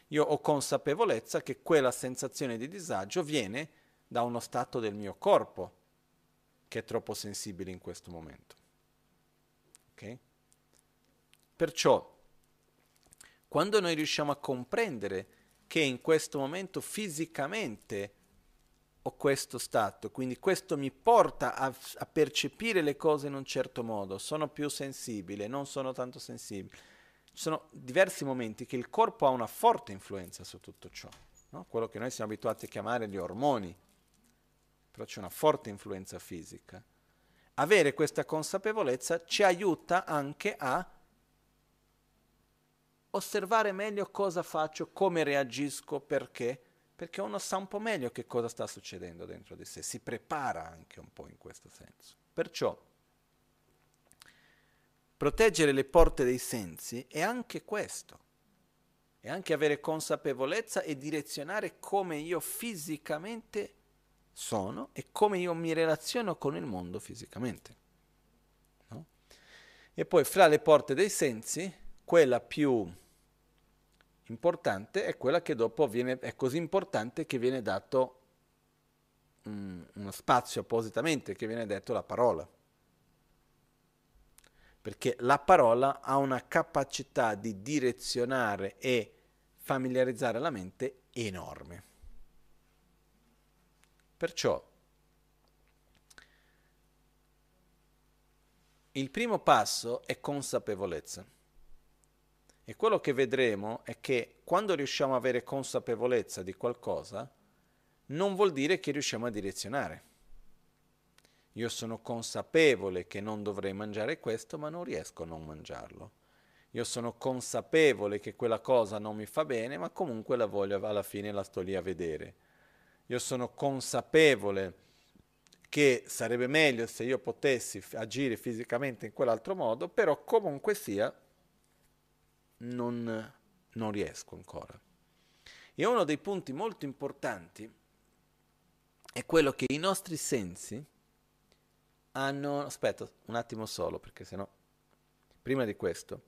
Io ho consapevolezza che quella sensazione di disagio viene da uno stato del mio corpo che è troppo sensibile in questo momento. Okay? Perciò, quando noi riusciamo a comprendere che in questo momento fisicamente ho questo stato, quindi questo mi porta a, a, percepire le cose in un certo modo, sono più sensibile, non sono tanto sensibile. Ci sono diversi momenti che il corpo ha una forte influenza su tutto ciò, no? quello che noi siamo abituati a chiamare gli ormoni, però c'è una forte influenza fisica. Avere questa consapevolezza ci aiuta anche a osservare meglio cosa faccio, come reagisco, perché? Perché uno sa un po' meglio che cosa sta succedendo dentro di sé, si prepara anche un po' in questo senso. Perciò proteggere le porte dei sensi è anche questo, è anche avere consapevolezza e direzionare come io fisicamente sono e come io mi relaziono con il mondo fisicamente. E poi fra le porte dei sensi, quella più importante è quella che dopo viene, è così importante che viene dato um, uno spazio appositamente, che viene detto la parola. Perché la parola ha una capacità di direzionare e familiarizzare la mente enorme. Perciò il primo passo è consapevolezza. E quello che vedremo è che quando riusciamo ad avere consapevolezza di qualcosa, non vuol dire che riusciamo a direzionare. Io sono consapevole che non dovrei mangiare questo, ma non riesco a non mangiarlo. Io sono consapevole che quella cosa non mi fa bene, ma comunque la voglio, alla fine la sto lì a vedere. Io sono consapevole che sarebbe meglio se io potessi agire fisicamente in quell'altro modo, però comunque sia non, non riesco ancora. E uno dei punti molto importanti è quello che i nostri sensi hanno... Aspetta un attimo solo, perché sennò... Prima di questo,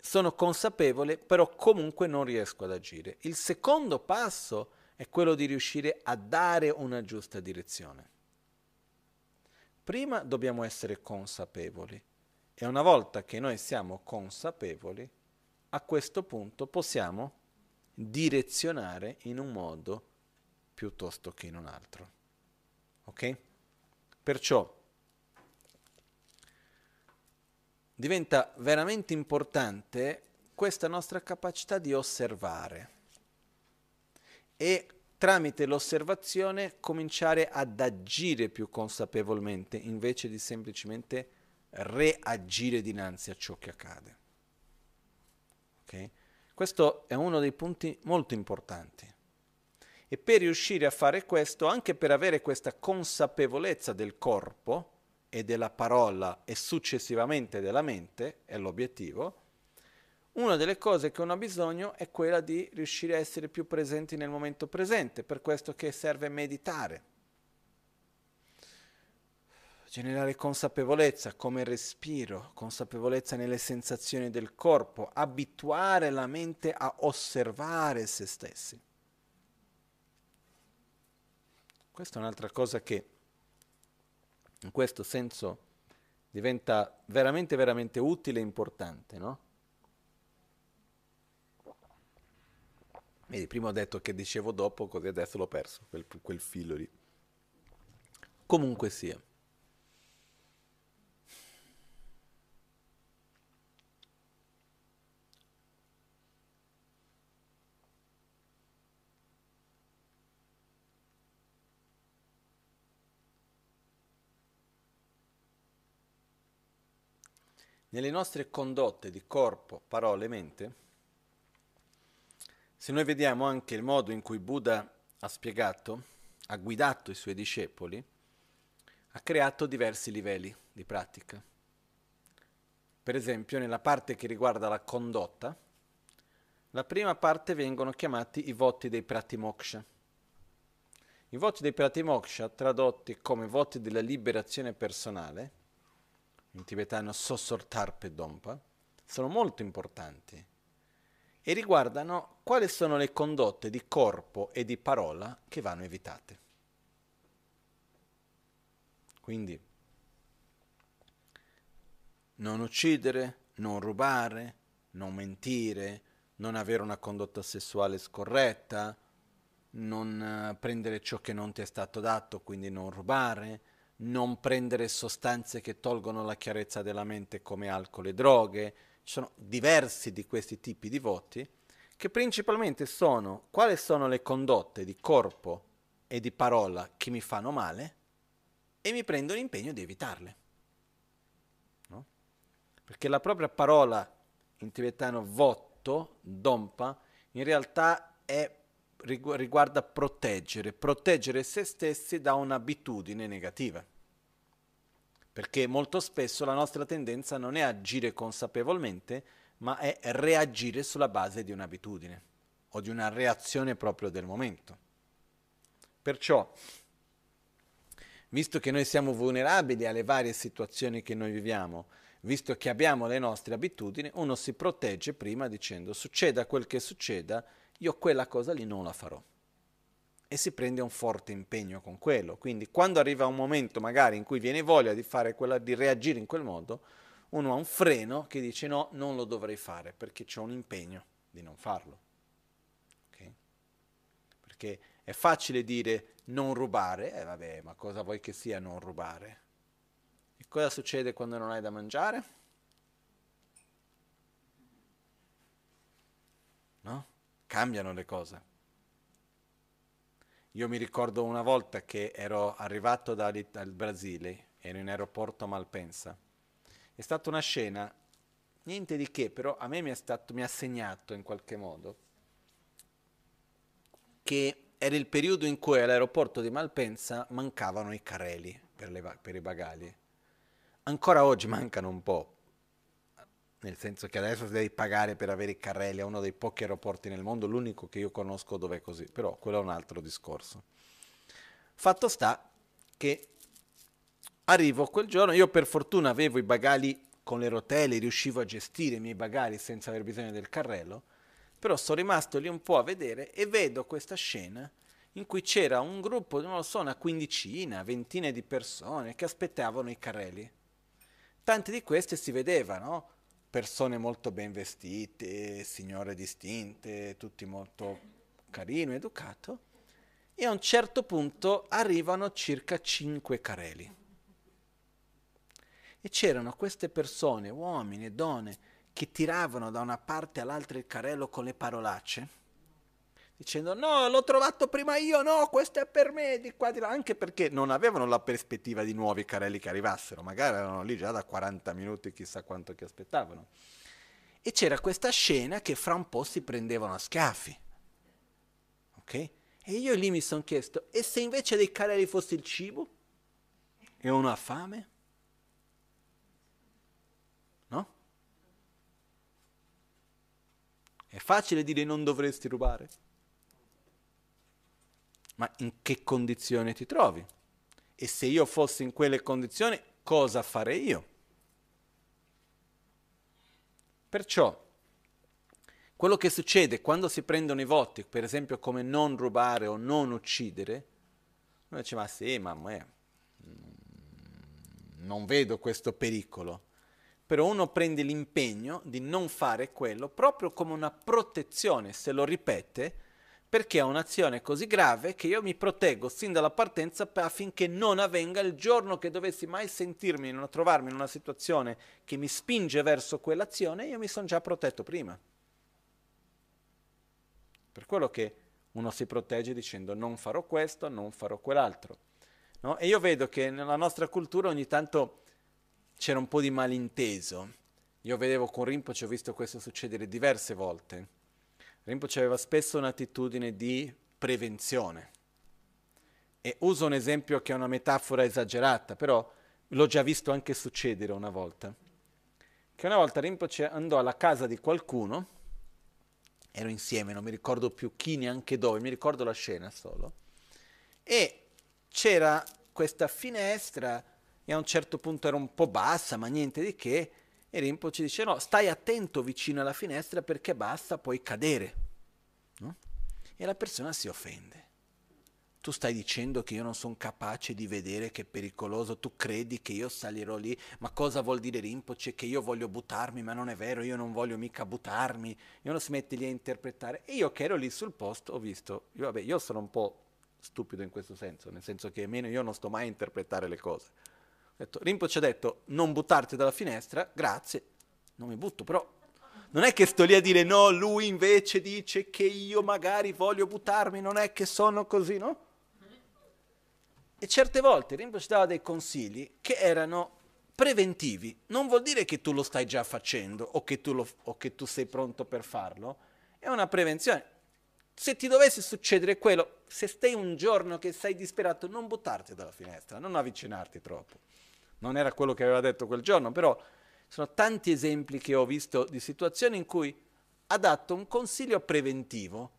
sono consapevole, però comunque non riesco ad agire. Il secondo passo è quello di riuscire a dare una giusta direzione. Prima dobbiamo essere consapevoli e una volta che noi siamo consapevoli, a questo punto possiamo direzionare in un modo piuttosto che in un altro. Ok? Perciò diventa veramente importante questa nostra capacità di osservare e tramite l'osservazione cominciare ad agire più consapevolmente invece di semplicemente reagire dinanzi a ciò che accade. Okay? Questo è uno dei punti molto importanti. E per riuscire a fare questo, anche per avere questa consapevolezza del corpo e della parola e successivamente della mente, è l'obiettivo, una delle cose che uno ha bisogno è quella di riuscire a essere più presenti nel momento presente, per questo che serve meditare. Generare consapevolezza come respiro, consapevolezza nelle sensazioni del corpo, abituare la mente a osservare se stessi. Questa è un'altra cosa che in questo senso diventa veramente, veramente utile e importante, no? Vedi, prima ho detto che dicevo dopo, così adesso l'ho perso, quel, quel filo lì. Comunque sia. Nelle nostre condotte di corpo, parole e mente, se noi vediamo anche il modo in cui Buddha ha spiegato, ha guidato i suoi discepoli, ha creato diversi livelli di pratica. Per esempio, nella parte che riguarda la condotta, la prima parte vengono chiamati i voti dei pratimoksha. I voti dei pratimoksha, tradotti come voti della liberazione personale, in tibetano Sosortarpe Dompa, sono molto importanti e riguardano quali sono le condotte di corpo e di parola che vanno evitate. Quindi non uccidere, non rubare, non mentire, non avere una condotta sessuale scorretta, non eh, prendere ciò che non ti è stato dato, quindi non rubare, non prendere sostanze che tolgono la chiarezza della mente come alcol e droghe, ci sono diversi di questi tipi di voti che principalmente sono quali sono le condotte di corpo e di parola che mi fanno male e mi prendo l'impegno di evitarle. No? Perché la propria parola in tibetano votto, dompa, in realtà è, riguarda proteggere, proteggere se stessi da un'abitudine negativa perché molto spesso la nostra tendenza non è agire consapevolmente, ma è reagire sulla base di un'abitudine o di una reazione proprio del momento. Perciò, visto che noi siamo vulnerabili alle varie situazioni che noi viviamo, visto che abbiamo le nostre abitudini, uno si protegge prima dicendo succeda quel che succeda, io quella cosa lì non la farò e si prende un forte impegno con quello. Quindi quando arriva un momento magari in cui viene voglia di fare quella, di reagire in quel modo, uno ha un freno che dice no, non lo dovrei fare perché c'è un impegno di non farlo. Okay? Perché è facile dire non rubare, eh vabbè, ma cosa vuoi che sia non rubare? E cosa succede quando non hai da mangiare? No? Cambiano le cose. Io mi ricordo una volta che ero arrivato dal Brasile, ero in aeroporto a Malpensa. È stata una scena, niente di che, però a me mi, stato, mi ha segnato in qualche modo che era il periodo in cui all'aeroporto di Malpensa mancavano i carrelli per, le, per i bagagli. Ancora oggi mancano un po', nel senso che adesso devi pagare per avere i carrelli, è uno dei pochi aeroporti nel mondo, l'unico che io conosco dove è così, però quello è un altro discorso. Fatto sta che arrivo quel giorno, io per fortuna avevo i bagagli con le rotelle, riuscivo a gestire i miei bagagli senza aver bisogno del carrello, però sono rimasto lì un po' a vedere e vedo questa scena in cui c'era un gruppo, non lo so, una quindicina, ventine di persone che aspettavano i carrelli. Tante di queste si vedevano, persone molto ben vestite, signore distinte, tutti molto carino, educato, e a un certo punto arrivano circa cinque careli. E c'erano queste persone, uomini e donne, che tiravano da una parte all'altra il carello con le parolacce, dicendo no, l'ho trovato prima io, no, questo è per me, di qua, di là, anche perché non avevano la prospettiva di nuovi carrelli che arrivassero, magari erano lì già da 40 minuti, chissà quanto che aspettavano. E c'era questa scena che fra un po' si prendevano a schiaffi. Ok? E io lì mi sono chiesto, e se invece dei carrelli fosse il cibo? E uno ha fame? No? È facile dire non dovresti rubare ma in che condizione ti trovi? E se io fossi in quelle condizioni, cosa farei io? Perciò, quello che succede quando si prendono i voti, per esempio come non rubare o non uccidere, uno dice ma sì, ma eh, non vedo questo pericolo. Però uno prende l'impegno di non fare quello proprio come una protezione, se lo ripete, perché è un'azione così grave che io mi proteggo sin dalla partenza affinché non avvenga il giorno che dovessi mai sentirmi, in trovarmi in una situazione che mi spinge verso quell'azione, io mi sono già protetto prima. Per quello che uno si protegge dicendo non farò questo, non farò quell'altro. No? E io vedo che nella nostra cultura ogni tanto c'era un po' di malinteso. Io vedevo con Rinpoche, ho visto questo succedere diverse volte Rinpoche aveva spesso un'attitudine di prevenzione. E uso un esempio che è una metafora esagerata, però l'ho già visto anche succedere una volta. Che una volta Rinpoche andò alla casa di qualcuno, ero insieme, non mi ricordo più chi neanche dove, mi ricordo la scena solo, e c'era questa finestra e a un certo punto era un po' bassa, ma niente di che, e Rinpoche dice no, stai attento vicino alla finestra perché basta, puoi cadere. No? E la persona si offende. Tu stai dicendo che io non sono capace di vedere che è pericoloso, tu credi che io salirò lì, ma cosa vuol dire Rinpoche? Che io voglio buttarmi, ma non è vero, io non voglio mica buttarmi. E uno si mette lì a interpretare. E io che ero lì sul posto ho visto, io, vabbè, io sono un po' stupido in questo senso, nel senso che almeno io non sto mai a interpretare le cose detto, Rinpoche ha detto non buttarti dalla finestra, grazie, non mi butto, però non è che sto lì a dire no, lui invece dice che io magari voglio buttarmi, non è che sono così, no? E certe volte Rinpoche dava dei consigli che erano preventivi, non vuol dire che tu lo stai già facendo o che tu, lo, o che tu sei pronto per farlo, è una prevenzione. Se ti dovesse succedere quello, se stai un giorno che sei disperato, non buttarti dalla finestra, non avvicinarti troppo non era quello che aveva detto quel giorno, però sono tanti esempi che ho visto di situazioni in cui ha dato un consiglio preventivo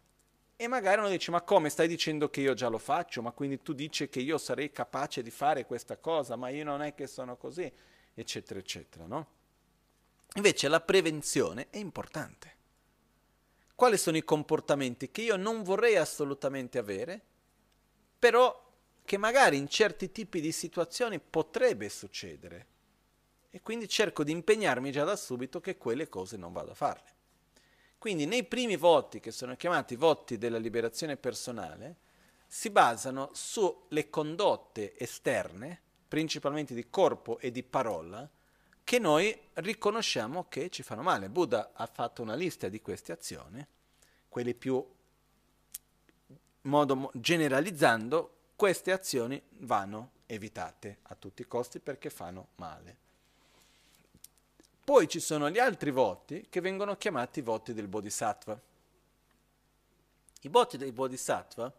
e magari uno dice ma come stai dicendo che io già lo faccio, ma quindi tu dici che io sarei capace di fare questa cosa, ma io non è che sono così, eccetera, eccetera, no? Invece la prevenzione è importante. Quali sono i comportamenti che io non vorrei assolutamente avere, però che magari in certi tipi di situazioni potrebbe succedere. E quindi cerco di impegnarmi già da subito che quelle cose non vado a farle. Quindi nei primi voti, che sono chiamati voti della liberazione personale, si basano sulle condotte esterne, principalmente di corpo e di parola, che noi riconosciamo che ci fanno male. Buddha ha fatto una lista di queste azioni, quelle più, modo, generalizzando, queste azioni vanno evitate a tutti i costi perché fanno male. Poi ci sono gli altri voti che vengono chiamati voti del Bodhisattva. I voti dei Bodhisattva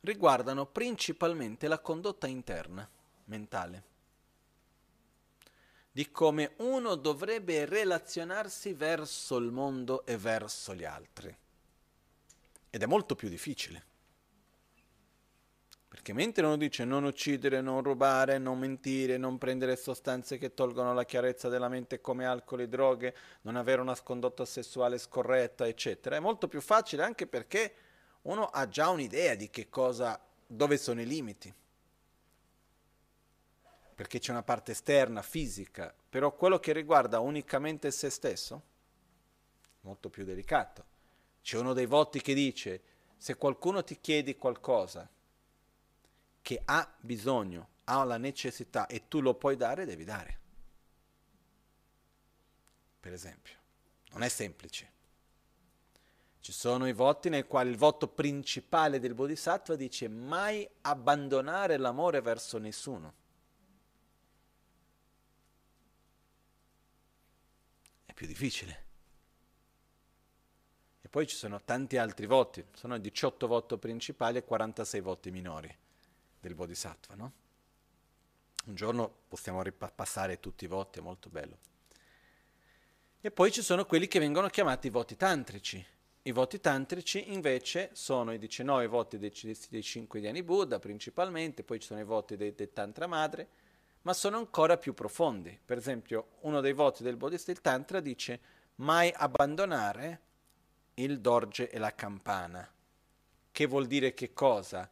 riguardano principalmente la condotta interna, mentale, di come uno dovrebbe relazionarsi verso il mondo e verso gli altri. Ed è molto più difficile. Perché mentre uno dice non uccidere, non rubare, non mentire, non prendere sostanze che tolgono la chiarezza della mente come alcol e droghe, non avere una condotta sessuale scorretta, eccetera, è molto più facile anche perché uno ha già un'idea di che cosa, dove sono i limiti. Perché c'è una parte esterna, fisica, però quello che riguarda unicamente se stesso, molto più delicato. C'è uno dei voti che dice, se qualcuno ti chiede qualcosa, che ha bisogno, ha la necessità e tu lo puoi dare, devi dare. Per esempio, non è semplice. Ci sono i voti nei quali il voto principale del Bodhisattva dice mai abbandonare l'amore verso nessuno. È più difficile. E poi ci sono tanti altri voti, sono 18 voti principali e 46 voti minori del Bodhisattva, no? Un giorno possiamo ripassare tutti i voti, è molto bello. E poi ci sono quelli che vengono chiamati voti tantrici. I voti tantrici invece sono i 19 voti dei, dei 5 Dhyani Buddha principalmente, poi ci sono i voti del, del Tantra Madre, ma sono ancora più profondi. Per esempio, uno dei voti del Bodhisattva Tantra dice mai abbandonare il dorje e la campana. Che vuol dire che cosa?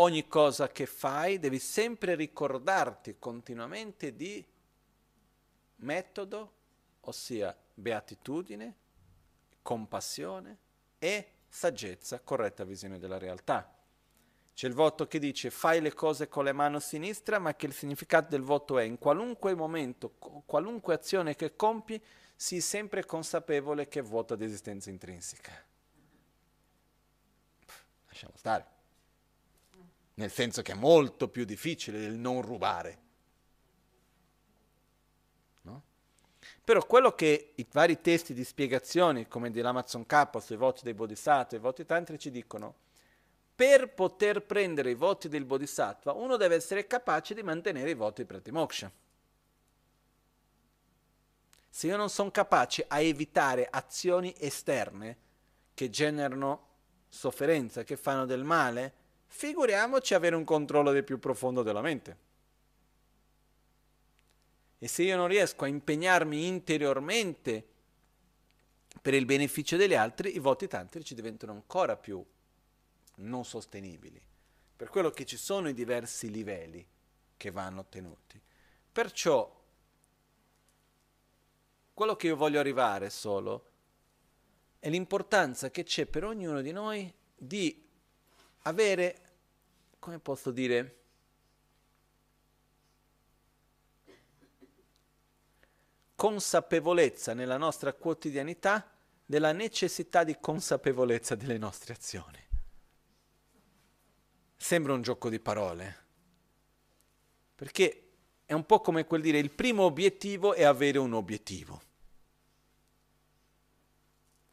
Ogni cosa che fai devi sempre ricordarti continuamente di metodo, ossia beatitudine, compassione e saggezza, corretta visione della realtà. C'è il voto che dice fai le cose con le mani sinistra, ma che il significato del voto è in qualunque momento, qualunque azione che compi, sii sempre consapevole che è vuota di esistenza intrinseca. Lasciamo stare nel senso che è molto più difficile del non rubare. No? Però quello che i vari testi di spiegazione, come dell'Amazon K sui voti dei Bodhisattva i voti tantrici, dicono per poter prendere i voti del Bodhisattva uno deve essere capace di mantenere i voti del Pratimoksha. Se io non sono capace a evitare azioni esterne che generano sofferenza, che fanno del male, figuriamoci avere un controllo del più profondo della mente. E se io non riesco a impegnarmi interiormente per il beneficio degli altri, i voti tantrici diventano ancora più non sostenibili. Per quello che ci sono i diversi livelli che vanno ottenuti. Perciò, quello che io voglio arrivare solo è l'importanza che c'è per ognuno di noi di avere, come posso dire, consapevolezza nella nostra quotidianità della necessità di consapevolezza delle nostre azioni. Sembra un gioco di parole, perché è un po' come quel dire il primo obiettivo è avere un obiettivo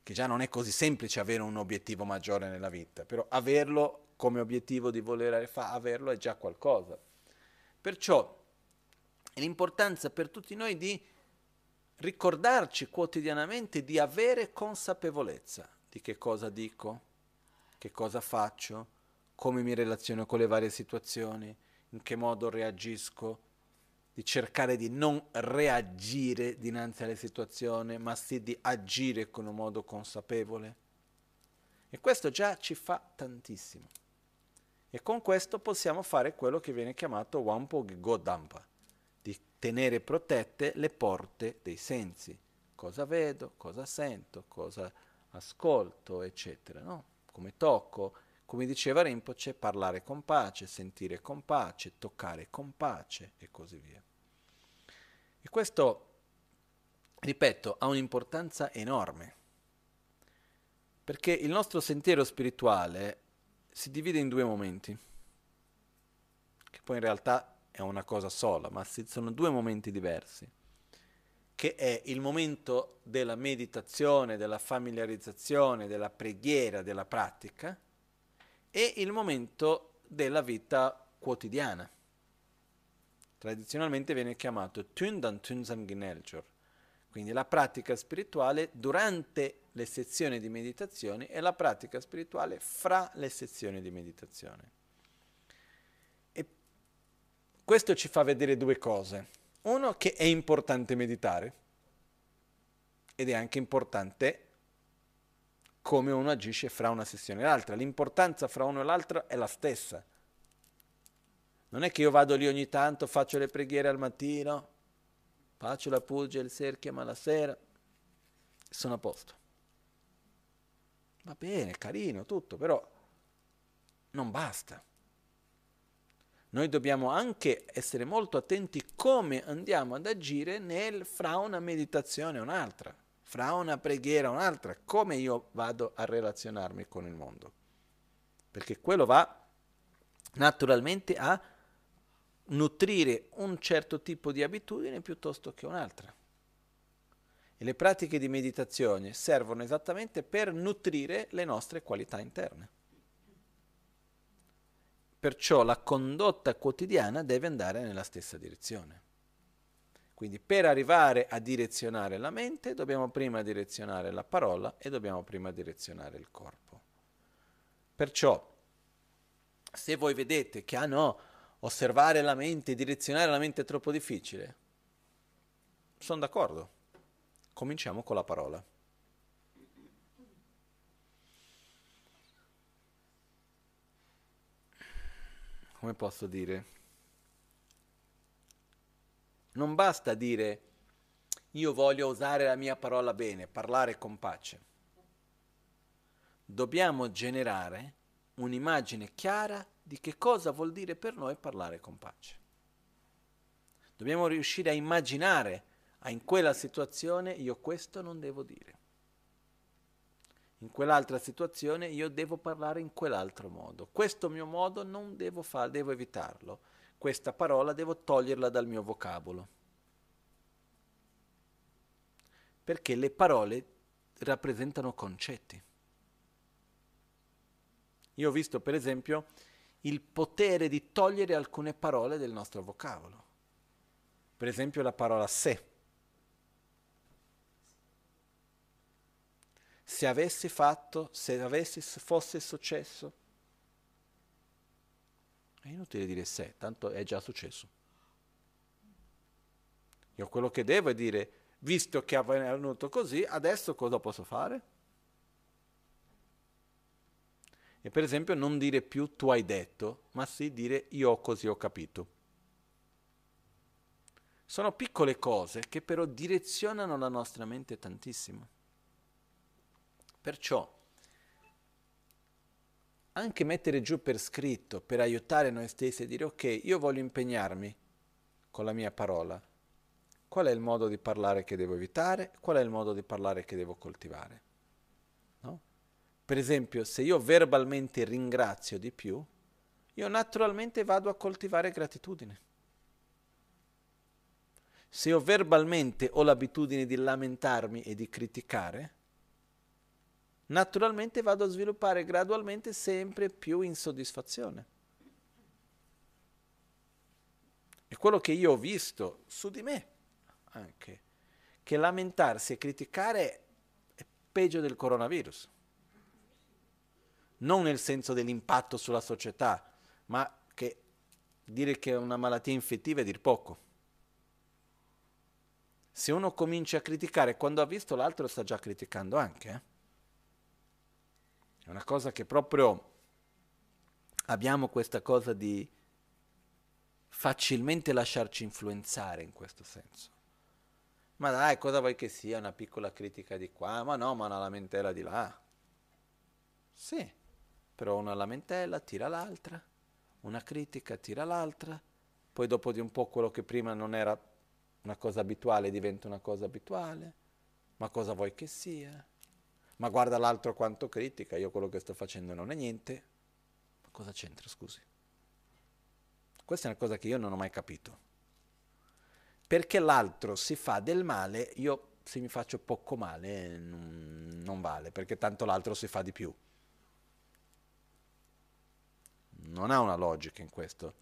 che già non è così semplice avere un obiettivo maggiore nella vita, però averlo come obiettivo di voler fa- averlo è già qualcosa. Perciò è l'importanza per tutti noi di ricordarci quotidianamente di avere consapevolezza di che cosa dico, che cosa faccio, come mi relaziono con le varie situazioni, in che modo reagisco, di cercare di non reagire dinanzi alle situazioni, ma sì di agire con un modo consapevole. E questo già ci fa tantissimo. E con questo possiamo fare quello che viene chiamato Wampog Godampa, di tenere protette le porte dei sensi. Cosa vedo, cosa sento, cosa ascolto, eccetera. No? Come tocco, come diceva Rinpoche, parlare con pace, sentire con pace, toccare con pace e così via. E questo, ripeto, ha un'importanza enorme, perché il nostro sentiero spirituale si divide in due momenti, che poi in realtà è una cosa sola, ma sono due momenti diversi, che è il momento della meditazione, della familiarizzazione, della preghiera, della pratica, e il momento della vita quotidiana tradizionalmente viene chiamato Tundan Tunzam Gineljor, quindi la pratica spirituale durante le sezioni di meditazione e la pratica spirituale fra le sezioni di meditazione. E questo ci fa vedere due cose. Uno, che è importante meditare ed è anche importante come uno agisce fra una sessione e l'altra. L'importanza fra uno e l'altro è la stessa non è che io vado lì ogni tanto, faccio le preghiere al mattino, faccio la pugia il cerchio, ma la sera sono a posto. Va bene, carino, tutto, però non basta. Noi dobbiamo anche essere molto attenti come andiamo ad agire nel, fra una meditazione e un'altra, fra una preghiera e un'altra, come io vado a relazionarmi con il mondo. Perché quello va naturalmente a nutrire un certo tipo di abitudine piuttosto che un'altra. E le pratiche di meditazione servono esattamente per nutrire le nostre qualità interne. Perciò la condotta quotidiana deve andare nella stessa direzione. Quindi per arrivare a direzionare la mente dobbiamo prima direzionare la parola e dobbiamo prima direzionare il corpo. Perciò, se voi vedete che, ah no, osservare la mente, direzionare la mente è troppo difficile, sono d'accordo. Cominciamo con la parola. Come posso dire? Non basta dire io voglio usare la mia parola bene, parlare con pace. Dobbiamo generare un'immagine chiara di che cosa vuol dire per noi parlare con pace. Dobbiamo riuscire a immaginare ah, in quella situazione io questo non devo dire. In quell'altra situazione io devo parlare in quell'altro modo. Questo mio modo non devo fare, devo evitarlo questa parola devo toglierla dal mio vocabolo. Perché le parole rappresentano concetti. Io ho visto per esempio il potere di togliere alcune parole del nostro vocabolo. Per esempio la parola se. Se avessi fatto, se avessi, fosse successo, è inutile dire se, tanto è già successo. Io quello che devo è dire, visto che è avvenuto così, adesso cosa posso fare? E per esempio non dire più tu hai detto, ma sì dire io così ho capito. Sono piccole cose che però direzionano la nostra mente tantissimo. Perciò anche mettere giù per scritto, per aiutare noi stessi a dire ok, io voglio impegnarmi con la mia parola. Qual è il modo di parlare che devo evitare? Qual è il modo di parlare che devo coltivare? Per esempio, se io verbalmente ringrazio di più, io naturalmente vado a coltivare gratitudine. Se io verbalmente ho l'abitudine di lamentarmi e di criticare, naturalmente vado a sviluppare gradualmente sempre più insoddisfazione. E quello che io ho visto su di me anche, che lamentarsi e criticare è peggio del coronavirus. Non nel senso dell'impatto sulla società, ma che dire che è una malattia infettiva è dir poco. Se uno comincia a criticare quando ha visto l'altro sta già criticando anche. Eh? È una cosa che proprio abbiamo questa cosa di facilmente lasciarci influenzare in questo senso. Ma dai, cosa vuoi che sia una piccola critica di qua? Ma no, ma una lamentela di là. Sì, però una lamentela tira l'altra, una critica tira l'altra, poi dopo di un po' quello che prima non era una cosa abituale diventa una cosa abituale. Ma cosa vuoi che sia? ma guarda l'altro quanto critica, io quello che sto facendo non è niente. Ma cosa c'entra, scusi? Questa è una cosa che io non ho mai capito. Perché l'altro si fa del male, io se mi faccio poco male non, non vale, perché tanto l'altro si fa di più. Non ha una logica in questo.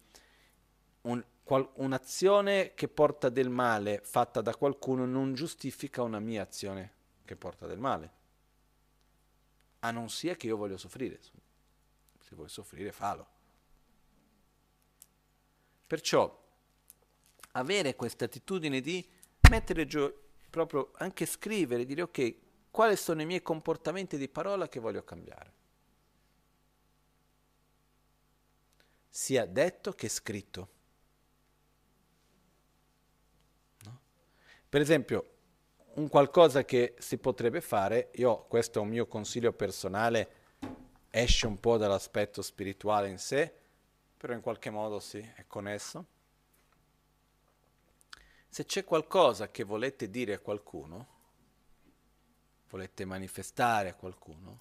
Un, qual, un'azione che porta del male fatta da qualcuno non giustifica una mia azione che porta del male a non sia che io voglio soffrire. Se vuoi soffrire, fallo. Perciò avere questa attitudine di mettere giù, proprio anche scrivere, dire ok, quali sono i miei comportamenti di parola che voglio cambiare. Sia detto che scritto. No? Per esempio, un qualcosa che si potrebbe fare, io questo è un mio consiglio personale, esce un po' dall'aspetto spirituale in sé, però in qualche modo sì, è connesso. Se c'è qualcosa che volete dire a qualcuno, volete manifestare a qualcuno,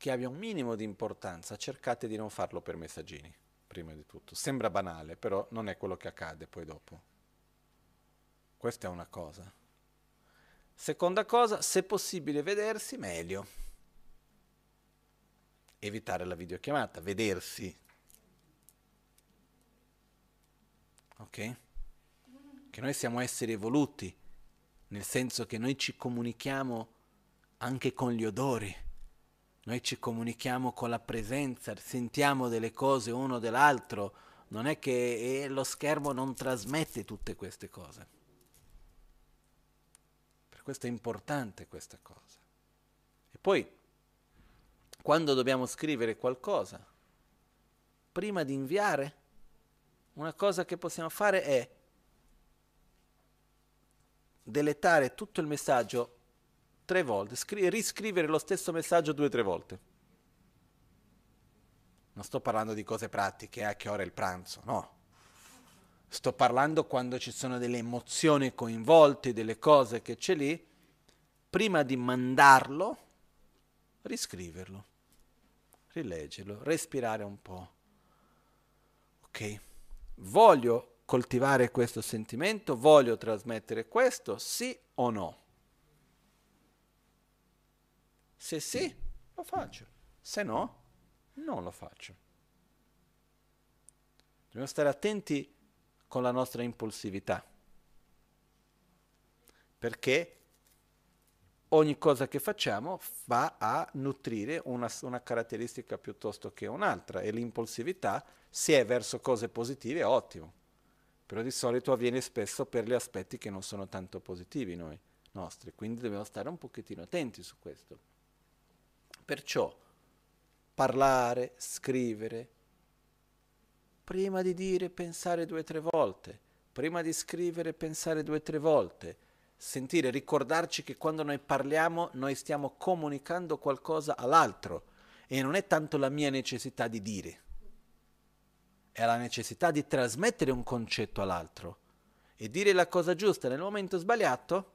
che abbia un minimo di importanza, cercate di non farlo per messaggini, prima di tutto. Sembra banale, però non è quello che accade poi dopo. Questa è una cosa. Seconda cosa, se possibile vedersi, meglio. Evitare la videochiamata, vedersi. Ok? Che noi siamo esseri evoluti, nel senso che noi ci comunichiamo anche con gli odori, noi ci comunichiamo con la presenza, sentiamo delle cose uno dell'altro, non è che lo schermo non trasmette tutte queste cose. Per questo è importante questa cosa. E poi, quando dobbiamo scrivere qualcosa, prima di inviare, una cosa che possiamo fare è deletare tutto il messaggio tre volte, scri- riscrivere lo stesso messaggio due o tre volte. Non sto parlando di cose pratiche, a che ora è il pranzo, no. Sto parlando quando ci sono delle emozioni coinvolte, delle cose che c'è lì, prima di mandarlo, riscriverlo, rileggerlo, respirare un po'. Ok? Voglio coltivare questo sentimento? Voglio trasmettere questo? Sì o no? Se sì, lo faccio. Se no, non lo faccio. Dobbiamo stare attenti con la nostra impulsività. Perché ogni cosa che facciamo va a nutrire una, una, caratteristica piuttosto che un'altra e l'impulsività, se è verso cose positive, è ottimo però di solito avviene spesso per gli aspetti che non sono tanto positivi noi nostri, quindi dobbiamo stare un pochettino attenti su questo. Perciò parlare, scrivere, prima di dire pensare due o tre volte, prima di scrivere pensare due o tre volte, sentire, ricordarci che quando noi parliamo noi stiamo comunicando qualcosa all'altro e non è tanto la mia necessità di dire è la necessità di trasmettere un concetto all'altro e dire la cosa giusta nel momento sbagliato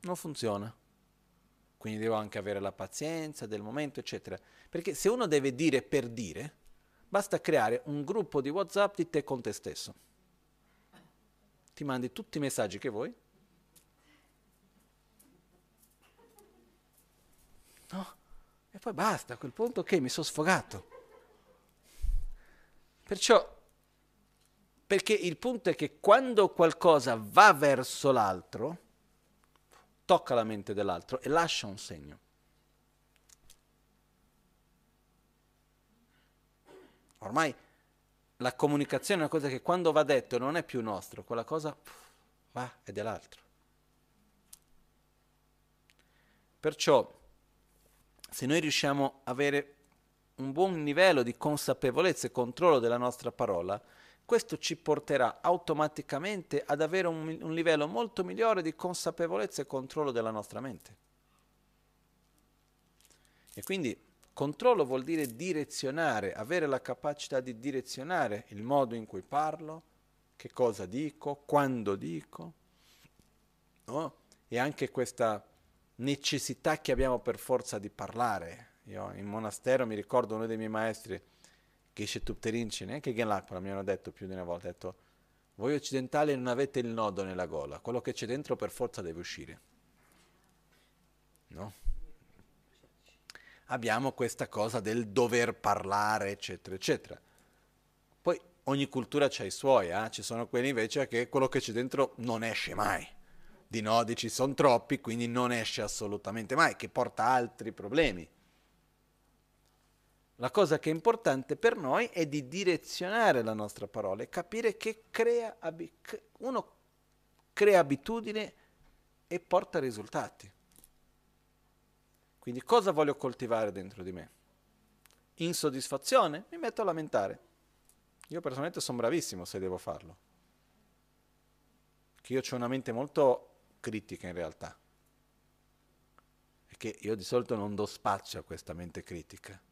non funziona. Quindi devo anche avere la pazienza del momento, eccetera. Perché se uno deve dire per dire, basta creare un gruppo di WhatsApp di te con te stesso. Ti mandi tutti i messaggi che vuoi. No? E poi basta, a quel punto ok, mi sono sfogato. Perciò, perché il punto è che quando qualcosa va verso l'altro, tocca la mente dell'altro e lascia un segno. Ormai la comunicazione è una cosa che quando va detto non è più nostro, quella cosa va è dell'altro. Perciò, se noi riusciamo a avere un buon livello di consapevolezza e controllo della nostra parola, questo ci porterà automaticamente ad avere un, un, livello molto migliore di consapevolezza e controllo della nostra mente. E quindi controllo vuol dire direzionare, avere la capacità di direzionare il modo in cui parlo, che cosa dico, quando dico, no? e anche questa necessità che abbiamo per forza di parlare, io in monastero mi ricordo uno dei miei maestri, Geshe Tupterinci, neanche Genlakpa mi hanno detto più di una volta, detto, voi occidentali non avete il nodo nella gola, quello che c'è dentro per forza deve uscire. No? Abbiamo questa cosa del dover parlare, eccetera, eccetera. Poi ogni cultura ha i suoi, eh? ci sono quelli invece che quello che c'è dentro non esce mai. Di nodi ci sono troppi, quindi non esce assolutamente mai, che porta altri problemi. La cosa che è importante per noi è di direzionare la nostra parola e capire che crea, uno crea abitudine e porta risultati. Quindi cosa voglio coltivare dentro di me? Insoddisfazione? Mi metto a lamentare. Io personalmente sono bravissimo se devo farlo. Che io ho una mente molto critica in realtà. E che io di solito non do spazio a questa mente critica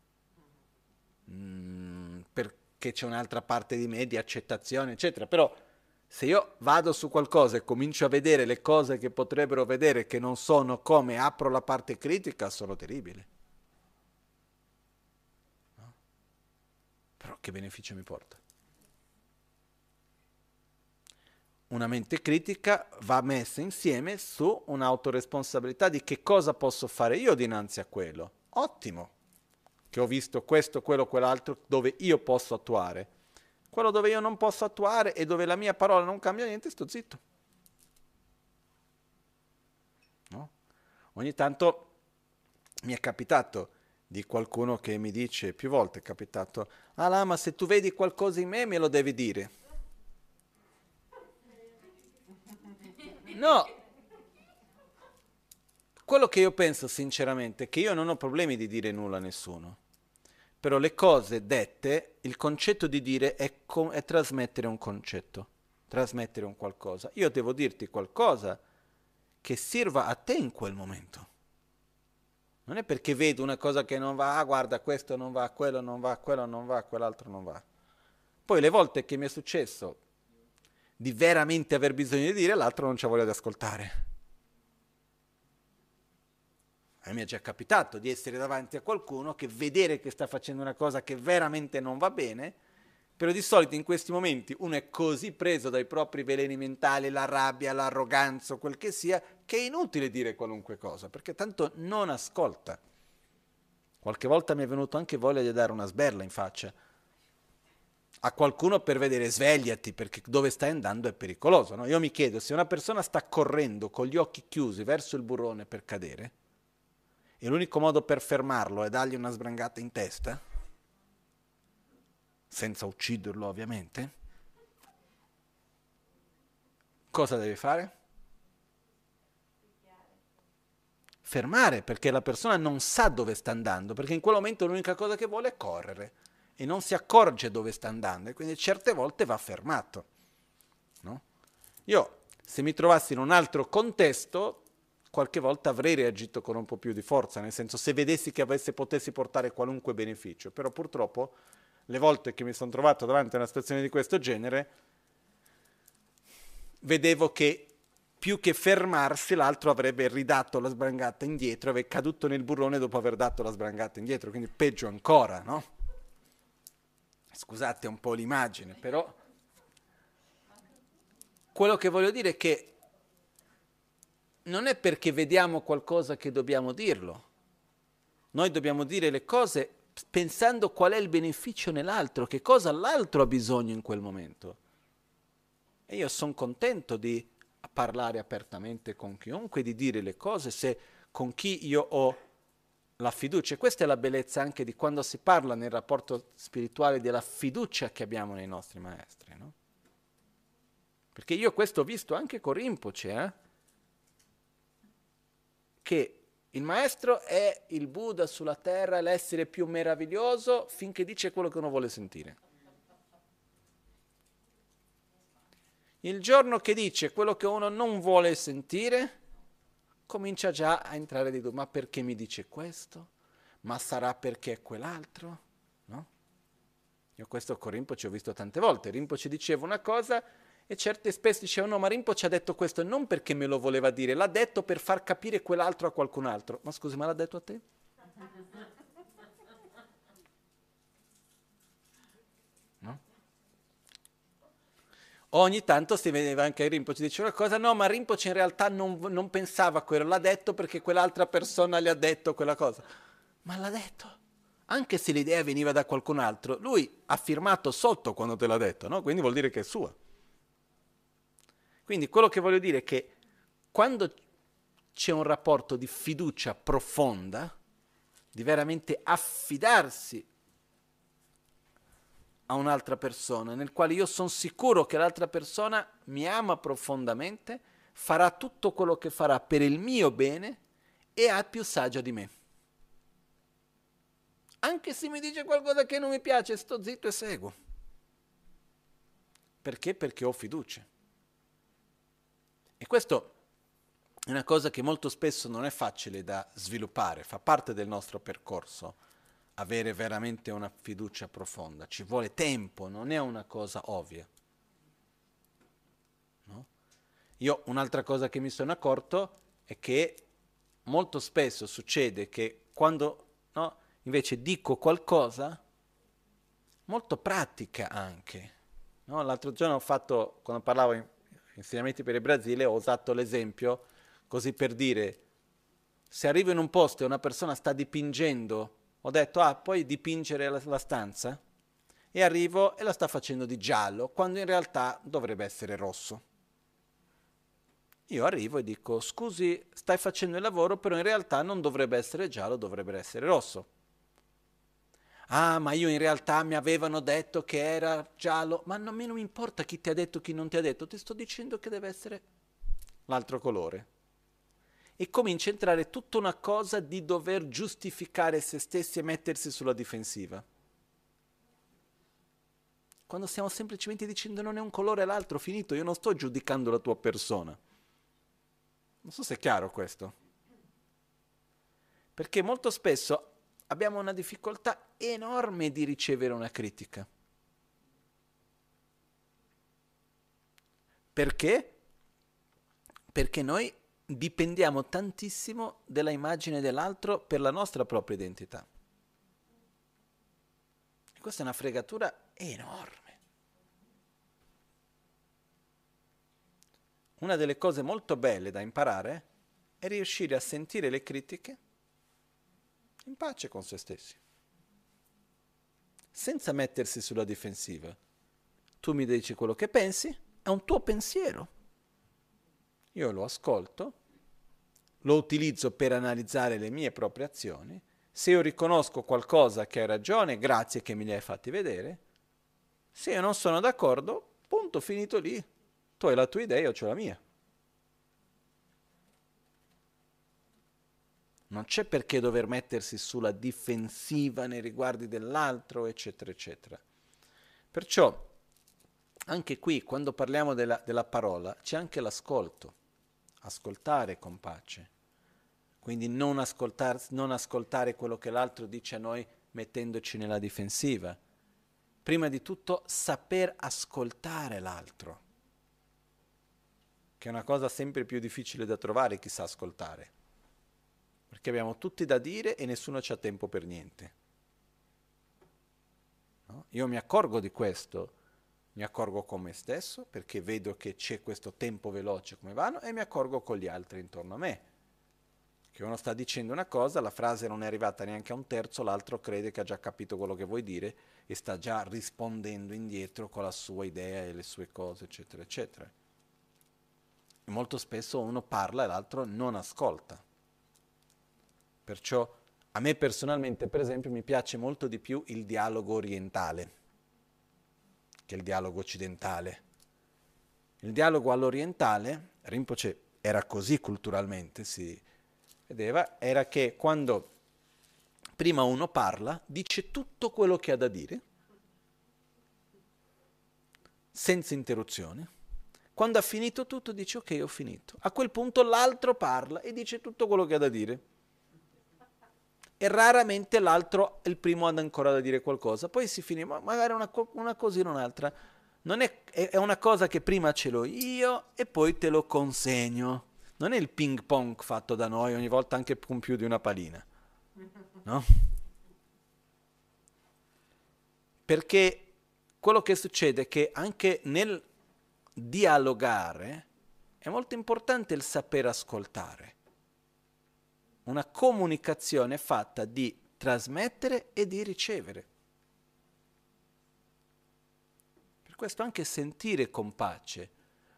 Mm, perché c'è un'altra parte di me di accettazione, eccetera. Però Se io vado su qualcosa e comincio a vedere le cose che potrebbero vedere che non sono come apro la parte critica, sono terribili. No? Però che beneficio mi porta? Una mente critica va messa insieme su un'autoresponsabilità di che cosa posso fare io dinanzi a quello. Ottimo, che ho visto questo, quello, quell'altro, dove io posso attuare quello dove io non posso attuare e dove la mia parola non cambia niente, sto zitto. No? Ogni tanto mi è capitato di qualcuno che mi dice, più volte è capitato, ah ma se tu vedi qualcosa in me me lo devi dire. No, quello che io penso sinceramente è che io non ho problemi di dire nulla a nessuno. Però le cose dette, il concetto di dire è, com- è trasmettere un concetto, trasmettere un qualcosa. Io devo dirti qualcosa che sirva a te in quel momento. Non è perché vedo una cosa che non va, ah guarda questo non va, quello non va, quello non va, quell'altro non va. Poi le volte che mi è successo di veramente aver bisogno di dire, l'altro non c'ha voglia di ascoltare. A me è già capitato di essere davanti a qualcuno che vedere che sta facendo una cosa che veramente non va bene, però di solito in questi momenti uno è così preso dai propri veleni mentali, la rabbia, l'arroganza, quel che sia, che è inutile dire qualunque cosa, perché tanto non ascolta. Qualche volta mi è venuto anche voglia di dare una sberla in faccia a qualcuno per vedere svegliati, perché dove stai andando è pericoloso. No? Io mi chiedo, se una persona sta correndo con gli occhi chiusi verso il burrone per cadere, e l'unico modo per fermarlo è dargli una sbrangata in testa, senza ucciderlo ovviamente, cosa deve fare? Fermare, perché la persona non sa dove sta andando, perché in quel momento l'unica cosa che vuole è correre e non si accorge dove sta andando e quindi certe volte va fermato. No? Io, se mi trovassi in un altro contesto, qualche volta avrei reagito con un po' più di forza, nel senso se vedessi che avesse, potessi portare qualunque beneficio, però purtroppo le volte che mi sono trovato davanti a una situazione di questo genere, vedevo che più che fermarsi l'altro avrebbe ridato la sbrangata indietro, avrebbe caduto nel burrone dopo aver dato la sbrangata indietro, quindi peggio ancora, no? Scusate un po' l'immagine, però quello che voglio dire è che non è perché vediamo qualcosa che dobbiamo dirlo. Noi dobbiamo dire le cose pensando qual è il beneficio nell'altro, che cosa l'altro ha bisogno in quel momento. E io sono contento di parlare apertamente con chiunque, di dire le cose se con chi io ho la fiducia. E questa è la bellezza anche di quando si parla nel rapporto spirituale della fiducia che abbiamo nei nostri maestri. No? Perché io questo ho visto anche con Rinpoche, eh? Che il maestro è il Buddha sulla terra, l'essere più meraviglioso finché dice quello che uno vuole sentire. Il giorno che dice quello che uno non vuole sentire, comincia già a entrare di dubbio, ma perché mi dice questo? Ma sarà perché è quell'altro? No? Io questo con Rinpoche ho visto tante volte. Rinpoche diceva una cosa e certe spesso dicevano, no, ma Rimpo ci ha detto questo non perché me lo voleva dire, l'ha detto per far capire quell'altro a qualcun altro. Ma scusi, ma l'ha detto a te? Ogni tanto si vedeva anche Rinpoche diceva una cosa, no, ma Rinpoche in realtà non, non pensava a quello, l'ha detto perché quell'altra persona gli ha detto quella cosa. Ma l'ha detto? Anche se l'idea veniva da qualcun altro, lui ha firmato sotto quando te l'ha detto, no? Quindi vuol dire che è sua. Quindi quello che voglio dire è che quando c'è un rapporto di fiducia profonda, di veramente affidarsi a un'altra persona, nel quale io sono sicuro che l'altra persona mi ama profondamente, farà tutto quello che farà per il mio bene e è più saggia di me. Anche se mi dice qualcosa che non mi piace, sto zitto e seguo. Perché? Perché ho fiducia. E questo è una cosa che molto spesso non è facile da sviluppare, fa parte del nostro percorso, avere veramente una fiducia profonda, ci vuole tempo, non è una cosa ovvia. Io un'altra cosa che mi sono accorto è che molto spesso succede che quando no, invece dico qualcosa, molto pratica anche. No? L'altro giorno ho fatto, quando parlavo in insegnamenti per il Brasile, ho usato l'esempio così per dire, se arrivo in un posto e una persona sta dipingendo, ho detto, ah, puoi dipingere la, la stanza? E arrivo e la sta facendo di giallo, quando in realtà dovrebbe essere rosso. Io arrivo e dico, scusi, stai facendo il lavoro, però in realtà non dovrebbe essere giallo, dovrebbe essere rosso. Ah, ma io in realtà mi avevano detto che era giallo, ma non, non mi importa chi ti ha detto, chi non ti ha detto, ti sto dicendo che deve essere l'altro colore. E comincia a entrare tutta una cosa di dover giustificare se stessi e mettersi sulla difensiva. Quando stiamo semplicemente dicendo non è un colore l'altro, finito, io non sto giudicando la tua persona. Non so se è chiaro questo. Perché molto spesso abbiamo una difficoltà enorme di ricevere una critica. Perché? Perché noi dipendiamo tantissimo dalla immagine dell'altro per la nostra propria identità. E questa è una fregatura enorme. Una delle cose molto belle da imparare è riuscire a sentire le critiche in pace con se stessi, senza mettersi sulla difensiva. Tu mi dici quello che pensi, è un tuo pensiero. Io lo ascolto, lo utilizzo per analizzare le mie proprie azioni. Se io riconosco qualcosa che hai ragione, grazie che me li hai fatti vedere. Se io non sono d'accordo, punto, finito lì. Tu hai la tua idea, io ho la mia. Non c'è perché dover mettersi sulla difensiva nei riguardi dell'altro, eccetera, eccetera. Perciò, anche qui, quando parliamo della, della parola, c'è anche l'ascolto. Ascoltare con pace. Quindi non, non ascoltare quello che l'altro dice a noi mettendoci nella difensiva. Prima di tutto, saper ascoltare l'altro, che è una cosa sempre più difficile da trovare chi sa ascoltare perché abbiamo tutti da dire e nessuno c'ha tempo per niente. No? Io mi accorgo di questo, mi accorgo con me stesso perché vedo che c'è questo tempo veloce come vanno e mi accorgo con gli altri intorno a me. Che uno sta dicendo una cosa, la frase non è arrivata neanche a un terzo, l'altro crede che ha già capito quello che vuoi dire e sta già rispondendo indietro con la sua idea e le sue cose, eccetera, eccetera. E molto spesso uno parla e l'altro non ascolta. Perciò a me personalmente, per esempio, mi piace molto di più il dialogo orientale che il dialogo occidentale. Il dialogo all'orientale, Rinpoche era così culturalmente, si vedeva, era che quando prima uno parla, dice tutto quello che ha da dire, senza interruzioni. Quando ha finito tutto dice ok, ho finito. A quel punto l'altro parla e dice tutto quello che ha da dire e raramente l'altro, il primo, ha ancora da dire qualcosa. Poi si finisce, ma magari una, una cosina un'altra. Non è, è una cosa che prima ce l'ho io e poi te lo consegno. Non è il ping pong fatto da noi ogni volta anche con più di una palina. No? Perché quello che succede è che anche nel dialogare è molto importante il saper ascoltare una comunicazione fatta di trasmettere e di ricevere. Per questo anche sentire con pace,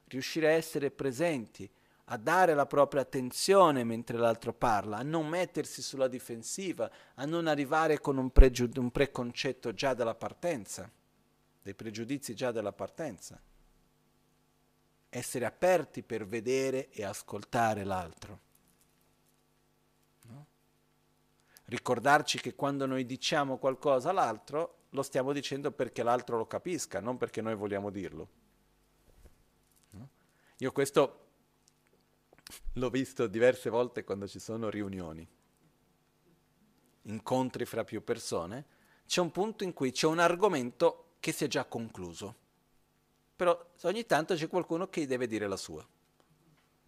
riuscire a essere presenti, a dare la propria attenzione mentre l'altro parla, a non mettersi sulla difensiva, a non arrivare con un, pregiud- un preconcetto già dalla partenza, dei pregiudizi già dalla partenza. Essere aperti per vedere e ascoltare l'altro. Ricordarci che quando noi diciamo qualcosa all'altro, lo stiamo dicendo perché l'altro lo capisca, non perché noi vogliamo dirlo. Io questo l'ho visto diverse volte quando ci sono riunioni, incontri fra più persone, c'è un punto in cui c'è un argomento che si è già concluso, però ogni tanto c'è qualcuno che deve dire la sua.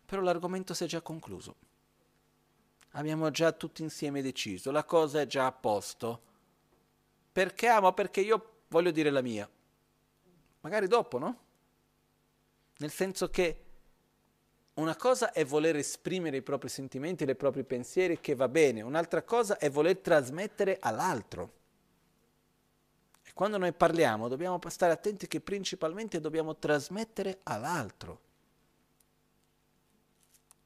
però l'argomento si è già concluso. Abbiamo già tutti insieme deciso, la cosa è già a posto. Perché amo? Perché io voglio dire la mia. Magari dopo, no? Nel senso che una cosa è voler esprimere i propri sentimenti, i propri pensieri, che va bene, un'altra cosa è voler trasmettere all'altro. E quando noi parliamo dobbiamo stare attenti che principalmente dobbiamo trasmettere all'altro.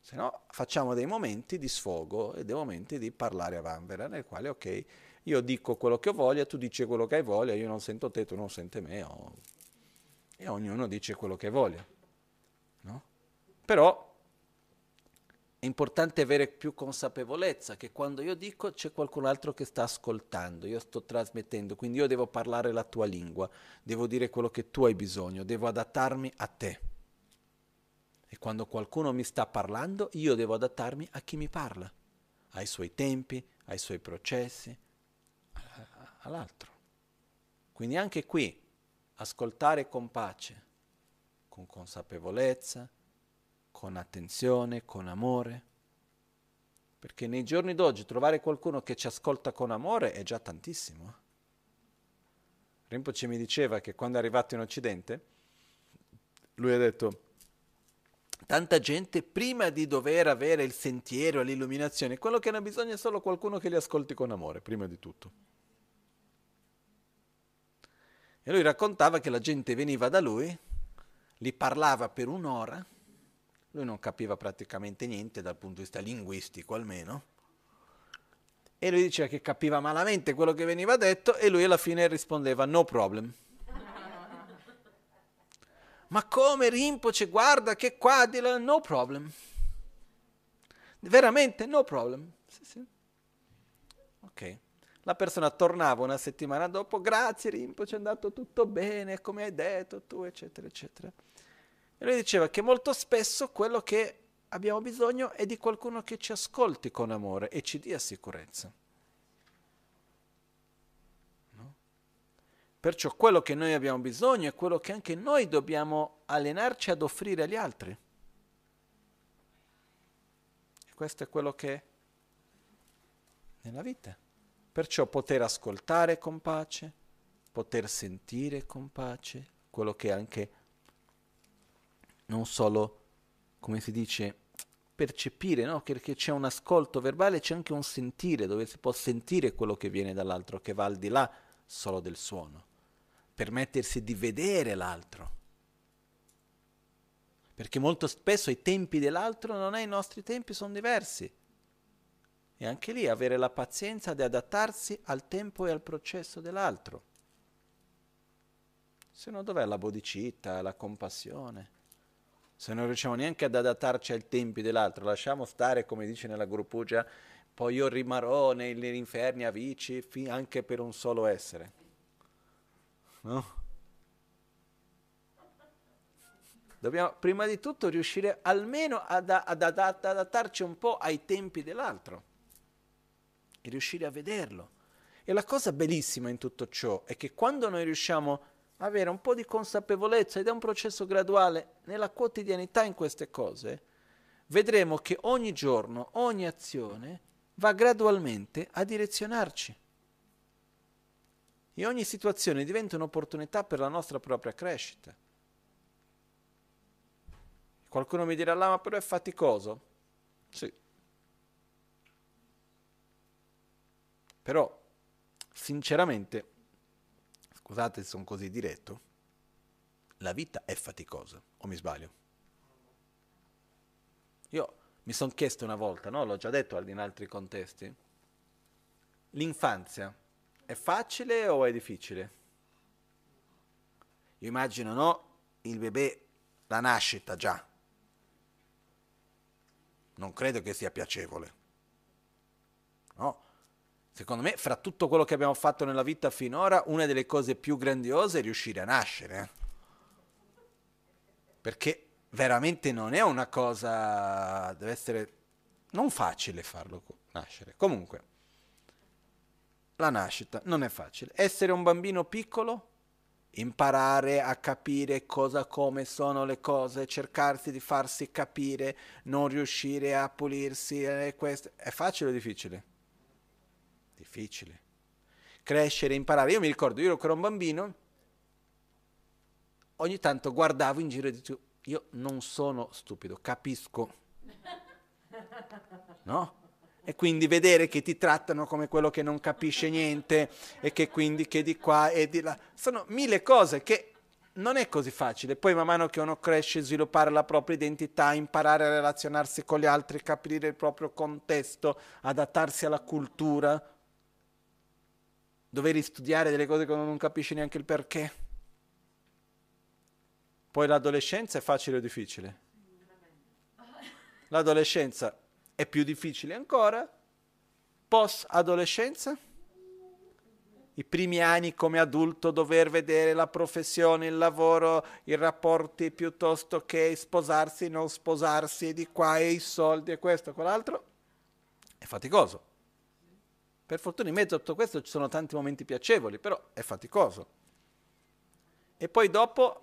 Se no facciamo dei momenti di sfogo e dei momenti di parlare a vanvera, nel quale ok, io dico quello che ho voglia, tu dici quello che hai voglia, io non sento te, tu non senti me, oh. e ognuno dice quello che voglia. No? Però è importante avere più consapevolezza che quando io dico c'è qualcun altro che sta ascoltando, io sto trasmettendo, quindi io devo parlare la tua lingua, devo dire quello che tu hai bisogno, devo adattarmi a te. E quando qualcuno mi sta parlando, io devo adattarmi a chi mi parla, ai suoi tempi, ai suoi processi, all'altro. Quindi anche qui ascoltare con pace, con consapevolezza, con attenzione, con amore. Perché nei giorni d'oggi trovare qualcuno che ci ascolta con amore è già tantissimo. Rinpoche mi diceva che quando è arrivato in Occidente, lui ha detto, tanta gente prima di dover avere il sentiero, l'illuminazione, quello che hanno bisogno è solo qualcuno che li ascolti con amore, prima di tutto. E lui raccontava che la gente veniva da lui, gli parlava per un'ora, lui non capiva praticamente niente dal punto di vista linguistico almeno. E lui diceva che capiva malamente quello che veniva detto e lui alla fine rispondeva no problem. Ma come Rinpoche, guarda che qua, di là, no problem. Veramente no problem. Sì, sì. Ok. La persona tornava una settimana dopo, grazie Rinpoche, è andato tutto bene, come hai detto tu, eccetera, eccetera. E lui diceva che molto spesso quello che abbiamo bisogno è di qualcuno che ci ascolti con amore e ci dia sicurezza. Perciò quello che noi abbiamo bisogno è quello che anche noi dobbiamo allenarci ad offrire agli altri. E questo è quello che è nella vita. Perciò poter ascoltare con pace, poter sentire con pace, quello che anche non solo, come si dice, percepire, no? perché c'è un ascolto verbale, c'è anche un sentire, dove si può sentire quello che viene dall'altro, che va al di là solo del suono, permettersi di vedere l'altro. Perché molto spesso i tempi dell'altro non è i nostri tempi, sono diversi. E anche lì avere la pazienza di adattarsi al tempo e al processo dell'altro. Se no dov'è la bodicita, la compassione? se non riusciamo neanche ad adattarci ai tempi dell'altro, lasciamo stare, come dice nella Gurupuja, poi io rimarrò negli inferni a vici anche per un solo essere. No? Dobbiamo prima di tutto riuscire almeno ad, ad, ad, ad adattarci un po' ai tempi dell'altro e riuscire a vederlo. E la cosa bellissima in tutto ciò è che quando noi riusciamo a avere un po' di consapevolezza ed è un processo graduale nella quotidianità in queste cose, vedremo che ogni giorno, ogni azione va gradualmente a direzionarci. E ogni situazione diventa un'opportunità per la nostra propria crescita. Qualcuno mi dirà, ma però è faticoso. Sì. Però, sinceramente, scusate se sono così diretto, la vita è faticosa, o mi sbaglio? Io mi sono chiesto una volta, no? l'ho già detto in altri contesti, l'infanzia è facile o è difficile? Io immagino, no? Il bebè, la nascita già. Non credo che sia piacevole. No? Secondo me, fra tutto quello che abbiamo fatto nella vita finora, una delle cose più grandiose è riuscire a nascere. Eh? Perché veramente non è una cosa, deve essere non facile farlo nascere. Comunque, la nascita non è facile. Essere un bambino piccolo imparare a capire cosa, come sono le cose, cercarsi di farsi capire, non riuscire a pulirsi, eh, questo. è facile o difficile? Difficile. Crescere, imparare. Io mi ricordo, io ero un bambino, ogni tanto guardavo in giro e dicevo, io non sono stupido, capisco. No? E quindi vedere che ti trattano come quello che non capisce niente e che quindi che di qua e di là. Sono mille cose che non è così facile. Poi man mano che uno cresce, sviluppare la propria identità, imparare a relazionarsi con gli altri, capire il proprio contesto, adattarsi alla cultura, dover studiare delle cose che uno non capisce neanche il perché. Poi l'adolescenza è facile o difficile? L'adolescenza è più difficile ancora. Post adolescenza? I primi anni come adulto dover vedere la professione, il lavoro, i rapporti piuttosto che sposarsi, non sposarsi, e di qua e i soldi e questo e quell'altro, è faticoso. Per fortuna in mezzo a tutto questo ci sono tanti momenti piacevoli, però è faticoso. E poi dopo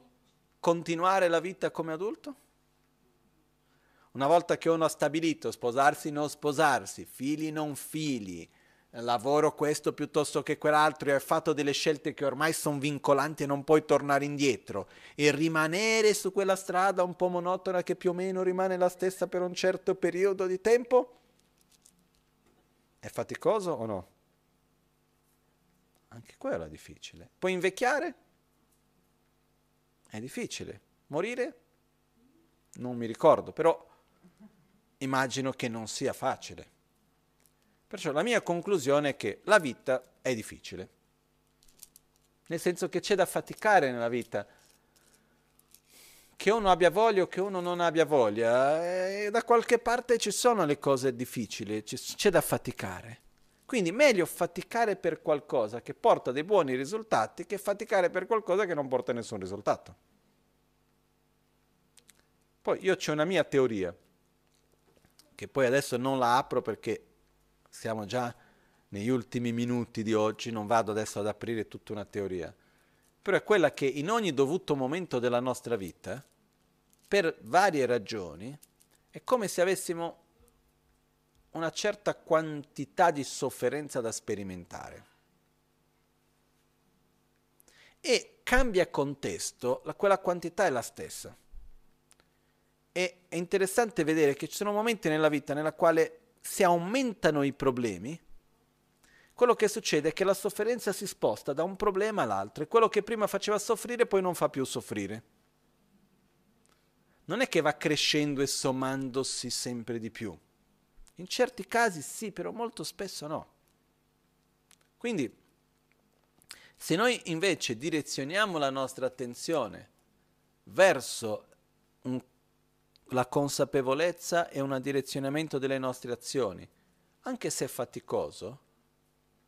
continuare la vita come adulto? Una volta che uno ha stabilito sposarsi, non sposarsi, figli, non figli, lavoro questo piuttosto che quell'altro e hai fatto delle scelte che ormai sono vincolanti e non puoi tornare indietro e rimanere su quella strada un po' monotona che più o meno rimane la stessa per un certo periodo di tempo? È faticoso o no? Anche quello è difficile. Puoi invecchiare? È difficile. Morire? Non mi ricordo, però immagino che non sia facile. Perciò la mia conclusione è che la vita è difficile, nel senso che c'è da faticare nella vita, che uno abbia voglia o che uno non abbia voglia, e da qualche parte ci sono le cose difficili, c'è da faticare. Quindi meglio faticare per qualcosa che porta dei buoni risultati che faticare per qualcosa che non porta nessun risultato. Poi io ho una mia teoria che poi adesso non la apro perché siamo già negli ultimi minuti di oggi, non vado adesso ad aprire tutta una teoria, però è quella che in ogni dovuto momento della nostra vita, per varie ragioni, è come se avessimo una certa quantità di sofferenza da sperimentare. E cambia contesto, la, quella quantità è la stessa. E è interessante vedere che ci sono momenti nella vita nella quale si aumentano i problemi, quello che succede è che la sofferenza si sposta da un problema all'altro e quello che prima faceva soffrire poi non fa più soffrire. Non è che va crescendo e sommandosi sempre di più. In certi casi sì, però molto spesso no. Quindi, se noi invece direzioniamo la nostra attenzione verso un la consapevolezza è un direzionamento delle nostre azioni, anche se è faticoso.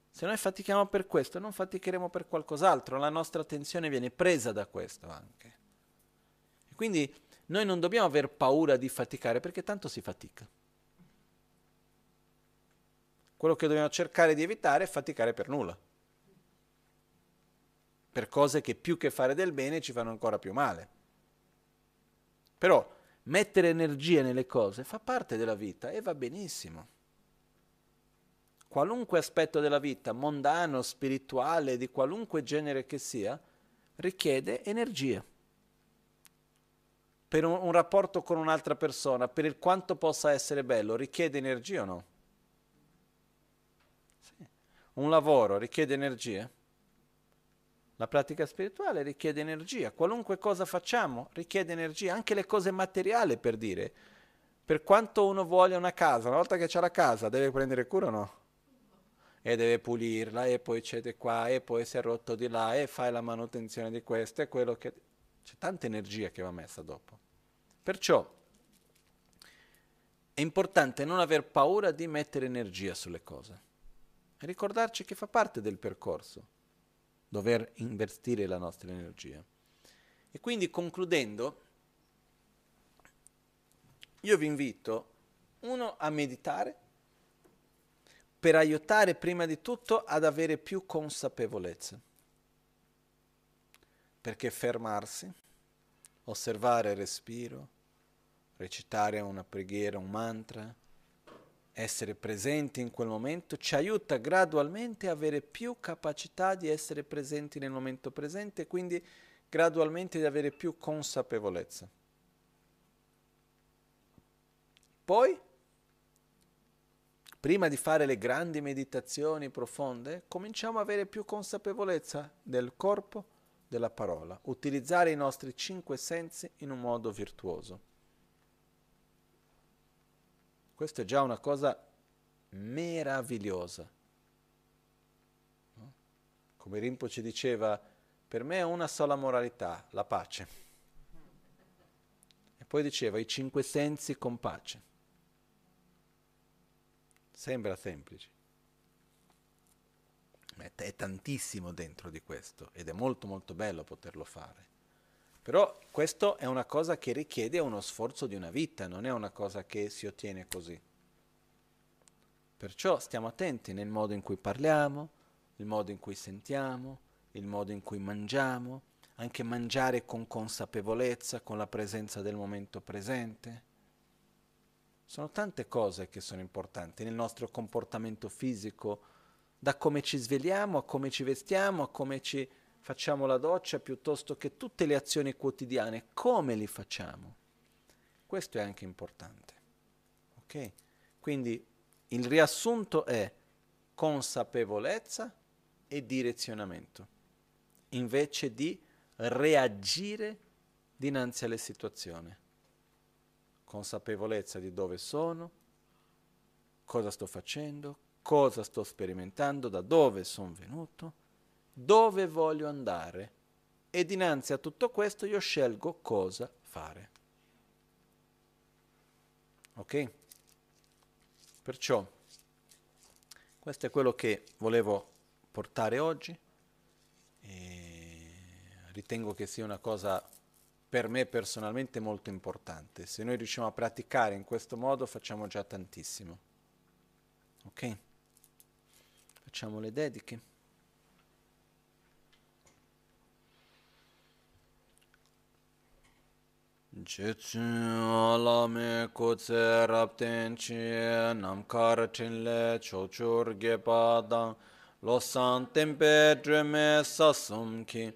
Se noi fatichiamo per questo, non faticheremo per qualcos'altro, la nostra attenzione viene presa da questo anche. E quindi noi non dobbiamo aver paura di faticare perché tanto si fatica. Quello che dobbiamo cercare di evitare è faticare per nulla, per cose che più che fare del bene ci fanno ancora più male. Però mettere energia nelle cose fa parte della vita e va benissimo. Qualunque aspetto della vita, mondano, spirituale, di qualunque genere che sia, richiede energia. Per un, un rapporto con un'altra persona, per il quanto possa essere bello, richiede energia o no? Sì. Un lavoro richiede energia? La pratica spirituale richiede energia, qualunque cosa facciamo richiede energia, anche le cose materiali per dire. Per quanto uno voglia una casa, una volta che c'è la casa deve prendere cura o no? E deve pulirla e poi c'è di qua e poi si è rotto di là e fai la manutenzione di questo e quello che... C'è tanta energia che va messa dopo. Perciò è importante non aver paura di mettere energia sulle cose e ricordarci che fa parte del percorso dover investire la nostra energia. E quindi concludendo, io vi invito, uno, a meditare per aiutare prima di tutto ad avere più consapevolezza. Perché fermarsi, osservare il respiro, recitare una preghiera, un mantra, essere presenti in quel momento ci aiuta gradualmente a avere più capacità di essere presenti nel momento presente e quindi gradualmente di avere più consapevolezza. Poi, prima di fare le grandi meditazioni profonde, cominciamo ad avere più consapevolezza del corpo, della parola, utilizzare i nostri cinque sensi in un modo virtuoso. Questa è già una cosa meravigliosa. Come Rimpo ci diceva, per me è una sola moralità, la pace. E poi diceva i cinque sensi con pace. Sembra semplice, ma è tantissimo dentro di questo ed è molto molto bello poterlo fare. Però questo è una cosa che richiede uno sforzo di una vita, non è una cosa che si ottiene così. Perciò stiamo attenti nel modo in cui parliamo, il modo in cui sentiamo, il modo in cui mangiamo, anche mangiare con consapevolezza, con la presenza del momento presente. Sono tante cose che sono importanti nel nostro comportamento fisico, da come ci svegliamo a come ci vestiamo, a come ci facciamo la doccia, piuttosto che tutte le azioni quotidiane, come li facciamo. Questo è anche importante. Ok? Quindi il riassunto è consapevolezza e direzionamento, invece di reagire dinanzi alle situazioni consapevolezza di dove sono, cosa sto facendo, cosa sto sperimentando, da dove sono venuto, dove voglio andare e dinanzi a tutto questo io scelgo cosa fare. Ok? Perciò questo è quello che volevo portare oggi e ritengo che sia una cosa per me personalmente molto importante. Se noi riusciamo a praticare in questo modo facciamo già tantissimo. Ok? Facciamo le dediche. Jetsun alame kotse rapten chi namkar tinle chochur gepadang losan tempe dreme sasum ki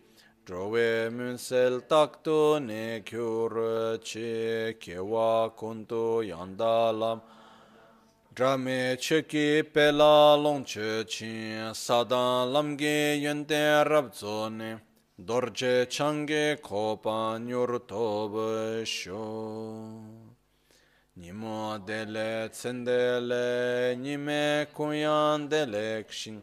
drowe munsel takto ne kyur chi kewa kuntu yandalam drame cheki pela longche chi sadan lamge yente rabzone Dorje change kopa nyur tobe sho Nimo dele tsendele nime kuyan dele kshin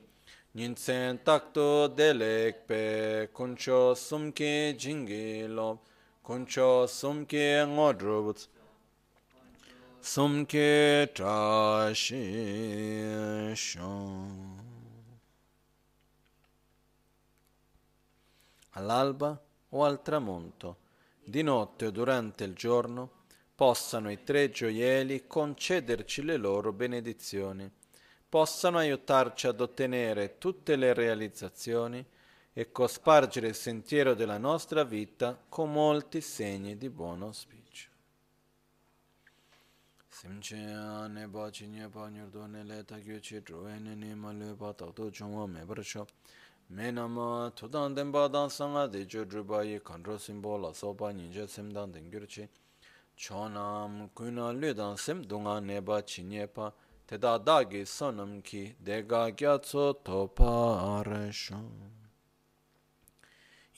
Nyinsen takto delek pe kuncho sumke jingi lo kuncho sumke ngodrubuts sumke trashi shon. All'alba o al tramonto, di notte o durante il giorno, possano i tre gioielli concederci le loro benedizioni possano aiutarci ad ottenere tutte le realizzazioni e cospargere il sentiero della nostra vita con molti segni di buon auspicio. Simche ne baci ne pa nyurdo ne le ta kyu chi druwe ne ne ma le pa ta to chungwa me barcho. Me nama tudan den ba dan sanga de jo druba yi kandro simbo la so pa ninja sim dan den gyur chi. Chonam kuna le dan sim dunga ne ba chi ne pa teda dagi sonam ki dega gyatso toparashon.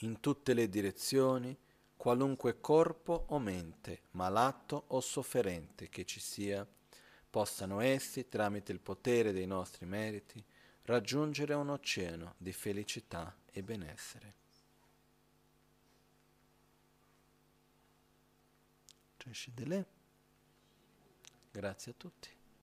In tutte le direzioni, qualunque corpo o mente, malato o sofferente che ci sia, possano essi, tramite il potere dei nostri meriti, raggiungere un oceano di felicità e benessere. Grazie a tutti.